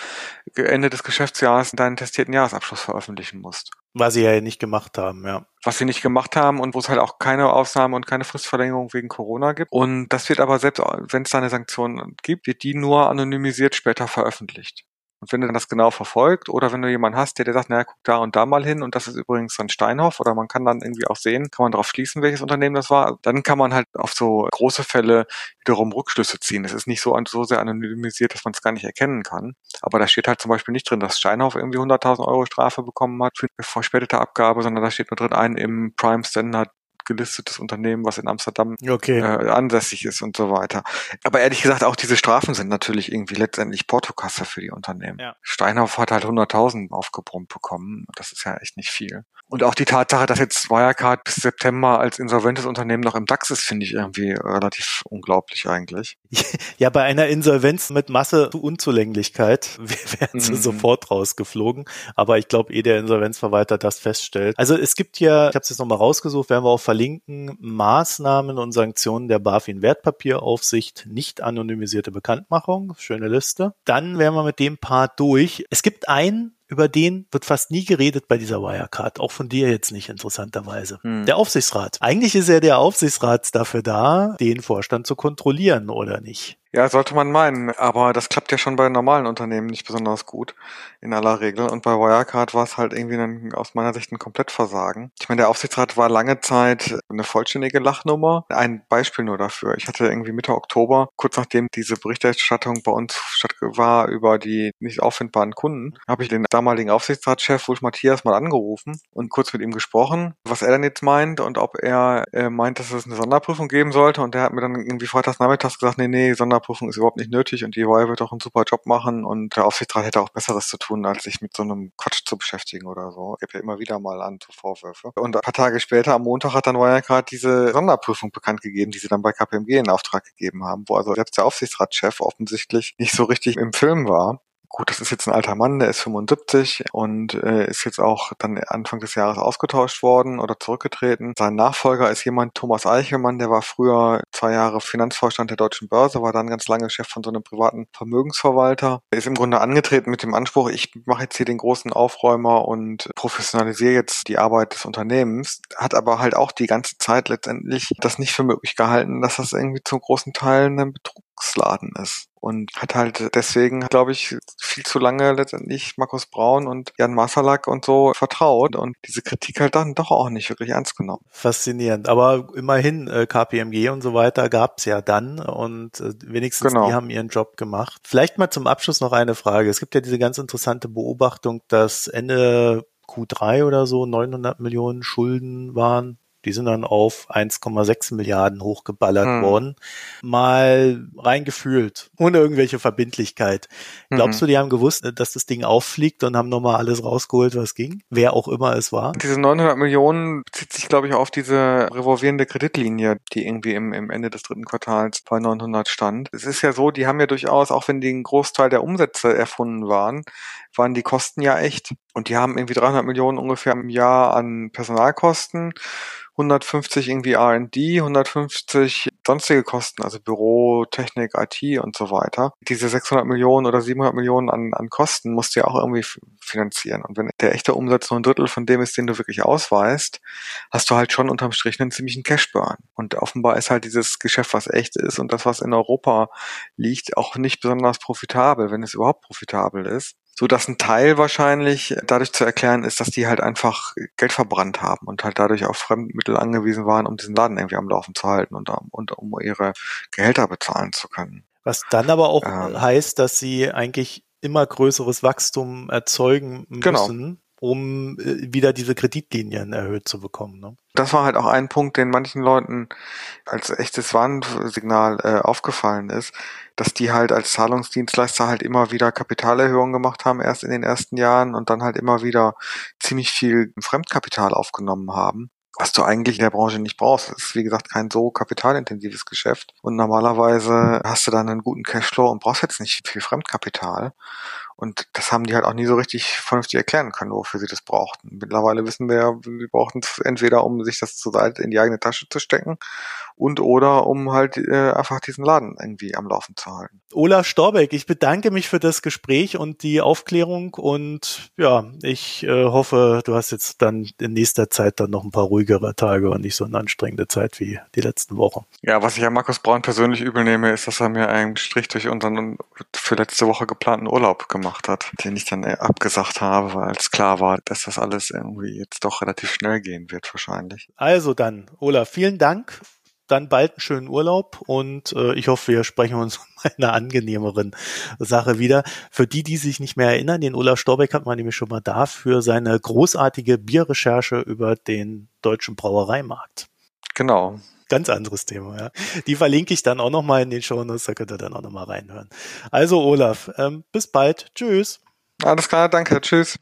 Ende des Geschäftsjahres deinen testierten Jahresabschluss veröffentlichen musst. Was sie ja nicht gemacht haben, ja. Was sie nicht gemacht haben und wo es halt auch keine Ausnahme und keine Fristverlängerung wegen Corona gibt. Und das wird aber selbst, wenn es da eine Sanktion gibt, wird die nur anonymisiert später veröffentlicht. Und wenn du das genau verfolgt oder wenn du jemanden hast, der dir sagt, naja, guck da und da mal hin und das ist übrigens dann Steinhoff oder man kann dann irgendwie auch sehen, kann man darauf schließen, welches Unternehmen das war, dann kann man halt auf so große Fälle wiederum Rückschlüsse ziehen. Es ist nicht so, so sehr anonymisiert, dass man es gar nicht erkennen kann. Aber da steht halt zum Beispiel nicht drin, dass Steinhoff irgendwie 100.000 Euro Strafe bekommen hat für verspätete Abgabe, sondern da steht nur drin, ein im Prime Standard gelistetes Unternehmen, was in Amsterdam okay. äh, ansässig ist und so weiter. Aber ehrlich gesagt, auch diese Strafen sind natürlich irgendwie letztendlich Portokasse für die Unternehmen. Ja. Steinhoff hat halt 100.000 aufgebrummt bekommen. Das ist ja echt nicht viel. Und auch die Tatsache, dass jetzt Wirecard bis September als insolventes Unternehmen noch im DAX ist, finde ich irgendwie relativ unglaublich eigentlich. Ja, bei einer Insolvenz mit Masse Unzulänglichkeit wären sie mhm. sofort rausgeflogen. Aber ich glaube, eh der Insolvenzverwalter das feststellt. Also es gibt hier, ich habe es jetzt nochmal rausgesucht, werden wir auch verlinken, Maßnahmen und Sanktionen der BaFin Wertpapieraufsicht, nicht anonymisierte Bekanntmachung, schöne Liste. Dann wären wir mit dem Part durch. Es gibt einen über den wird fast nie geredet bei dieser Wirecard, auch von dir jetzt nicht interessanterweise. Hm. Der Aufsichtsrat. Eigentlich ist ja der Aufsichtsrat dafür da, den Vorstand zu kontrollieren, oder nicht? Ja, sollte man meinen, aber das klappt ja schon bei normalen Unternehmen nicht besonders gut in aller Regel. Und bei Wirecard war es halt irgendwie ein, aus meiner Sicht ein Komplett-Versagen. Ich meine, der Aufsichtsrat war lange Zeit eine vollständige Lachnummer. Ein Beispiel nur dafür. Ich hatte irgendwie Mitte Oktober, kurz nachdem diese Berichterstattung bei uns statt war über die nicht auffindbaren Kunden, habe ich den damaligen Aufsichtsratschef Wolf Matthias mal angerufen und kurz mit ihm gesprochen, was er denn jetzt meint und ob er äh, meint, dass es eine Sonderprüfung geben sollte. Und der hat mir dann irgendwie freitags nachmittags gesagt, nee, nee, Sonderprüfung Sonderprüfung ist überhaupt nicht nötig und die EY wird auch einen super Job machen und der Aufsichtsrat hätte auch Besseres zu tun, als sich mit so einem Quatsch zu beschäftigen oder so. Gibt ja immer wieder mal an zu Vorwürfe. Und ein paar Tage später, am Montag, hat dann Wirecard diese Sonderprüfung bekannt gegeben, die sie dann bei KPMG in Auftrag gegeben haben, wo also selbst der Aufsichtsratschef offensichtlich nicht so richtig im Film war gut, das ist jetzt ein alter Mann, der ist 75 und äh, ist jetzt auch dann Anfang des Jahres ausgetauscht worden oder zurückgetreten. Sein Nachfolger ist jemand, Thomas Eichelmann, der war früher zwei Jahre Finanzvorstand der Deutschen Börse, war dann ganz lange Chef von so einem privaten Vermögensverwalter. Er ist im Grunde angetreten mit dem Anspruch, ich mache jetzt hier den großen Aufräumer und professionalisiere jetzt die Arbeit des Unternehmens, hat aber halt auch die ganze Zeit letztendlich das nicht für möglich gehalten, dass das irgendwie zum großen Teil ein Betrugsladen ist und hat halt deswegen, glaube ich, viel zu lange letztendlich Markus Braun und Jan Masalak und so vertraut und diese Kritik halt dann doch auch nicht wirklich ernst genommen. Faszinierend, aber immerhin äh, KPMG und so weiter gab's ja dann und äh, wenigstens genau. die haben ihren Job gemacht. Vielleicht mal zum Abschluss noch eine Frage. Es gibt ja diese ganz interessante Beobachtung, dass Ende Q3 oder so 900 Millionen Schulden waren die sind dann auf 1,6 Milliarden hochgeballert hm. worden. Mal reingefühlt, ohne irgendwelche Verbindlichkeit. Glaubst mhm. du, die haben gewusst, dass das Ding auffliegt und haben nochmal alles rausgeholt, was ging? Wer auch immer es war? Diese 900 Millionen bezieht sich, glaube ich, auf diese revolvierende Kreditlinie, die irgendwie im, im Ende des dritten Quartals bei 900 stand. Es ist ja so, die haben ja durchaus, auch wenn die ein Großteil der Umsätze erfunden waren, waren die Kosten ja echt. Und die haben irgendwie 300 Millionen ungefähr im Jahr an Personalkosten 150 irgendwie R&D, 150 sonstige Kosten, also Büro, Technik, IT und so weiter. Diese 600 Millionen oder 700 Millionen an, an Kosten musst du ja auch irgendwie finanzieren. Und wenn der echte Umsatz nur ein Drittel von dem ist, den du wirklich ausweist, hast du halt schon unterm Strich einen ziemlichen Cashburn. Und offenbar ist halt dieses Geschäft, was echt ist und das, was in Europa liegt, auch nicht besonders profitabel, wenn es überhaupt profitabel ist so dass ein Teil wahrscheinlich dadurch zu erklären ist, dass die halt einfach Geld verbrannt haben und halt dadurch auf Fremdmittel angewiesen waren, um diesen Laden irgendwie am Laufen zu halten und, und um ihre Gehälter bezahlen zu können. Was dann aber auch ähm, heißt, dass sie eigentlich immer größeres Wachstum erzeugen genau. müssen, genau um äh, wieder diese Kreditlinien erhöht zu bekommen. Ne? Das war halt auch ein Punkt, den manchen Leuten als echtes Warnsignal äh, aufgefallen ist, dass die halt als Zahlungsdienstleister halt immer wieder Kapitalerhöhungen gemacht haben, erst in den ersten Jahren und dann halt immer wieder ziemlich viel Fremdkapital aufgenommen haben was du eigentlich in der Branche nicht brauchst. Es ist, wie gesagt, kein so kapitalintensives Geschäft. Und normalerweise hast du dann einen guten Cashflow und brauchst jetzt nicht viel Fremdkapital. Und das haben die halt auch nie so richtig vernünftig erklären können, wofür sie das brauchten. Mittlerweile wissen wir ja, sie brauchten es entweder, um sich das zur Seite in die eigene Tasche zu stecken und oder um halt äh, einfach diesen Laden irgendwie am Laufen zu halten. Olaf Storbeck, ich bedanke mich für das Gespräch und die Aufklärung und ja, ich äh, hoffe, du hast jetzt dann in nächster Zeit dann noch ein paar ruhigere Tage und nicht so eine anstrengende Zeit wie die letzten Wochen. Ja, was ich an Markus Braun persönlich übel nehme, ist, dass er mir einen Strich durch unseren für letzte Woche geplanten Urlaub gemacht hat, den ich dann äh, abgesagt habe, weil es klar war, dass das alles irgendwie jetzt doch relativ schnell gehen wird wahrscheinlich. Also dann, Olaf, vielen Dank dann bald einen schönen Urlaub und äh, ich hoffe, wir sprechen uns in einer angenehmeren Sache wieder. Für die, die sich nicht mehr erinnern, den Olaf Storbeck hat man nämlich schon mal da für seine großartige Bierrecherche über den deutschen Brauereimarkt. Genau. Ganz anderes Thema, ja. Die verlinke ich dann auch nochmal in den Show Notes, da könnt ihr dann auch nochmal reinhören. Also Olaf, ähm, bis bald. Tschüss. Alles klar, danke. Tschüss.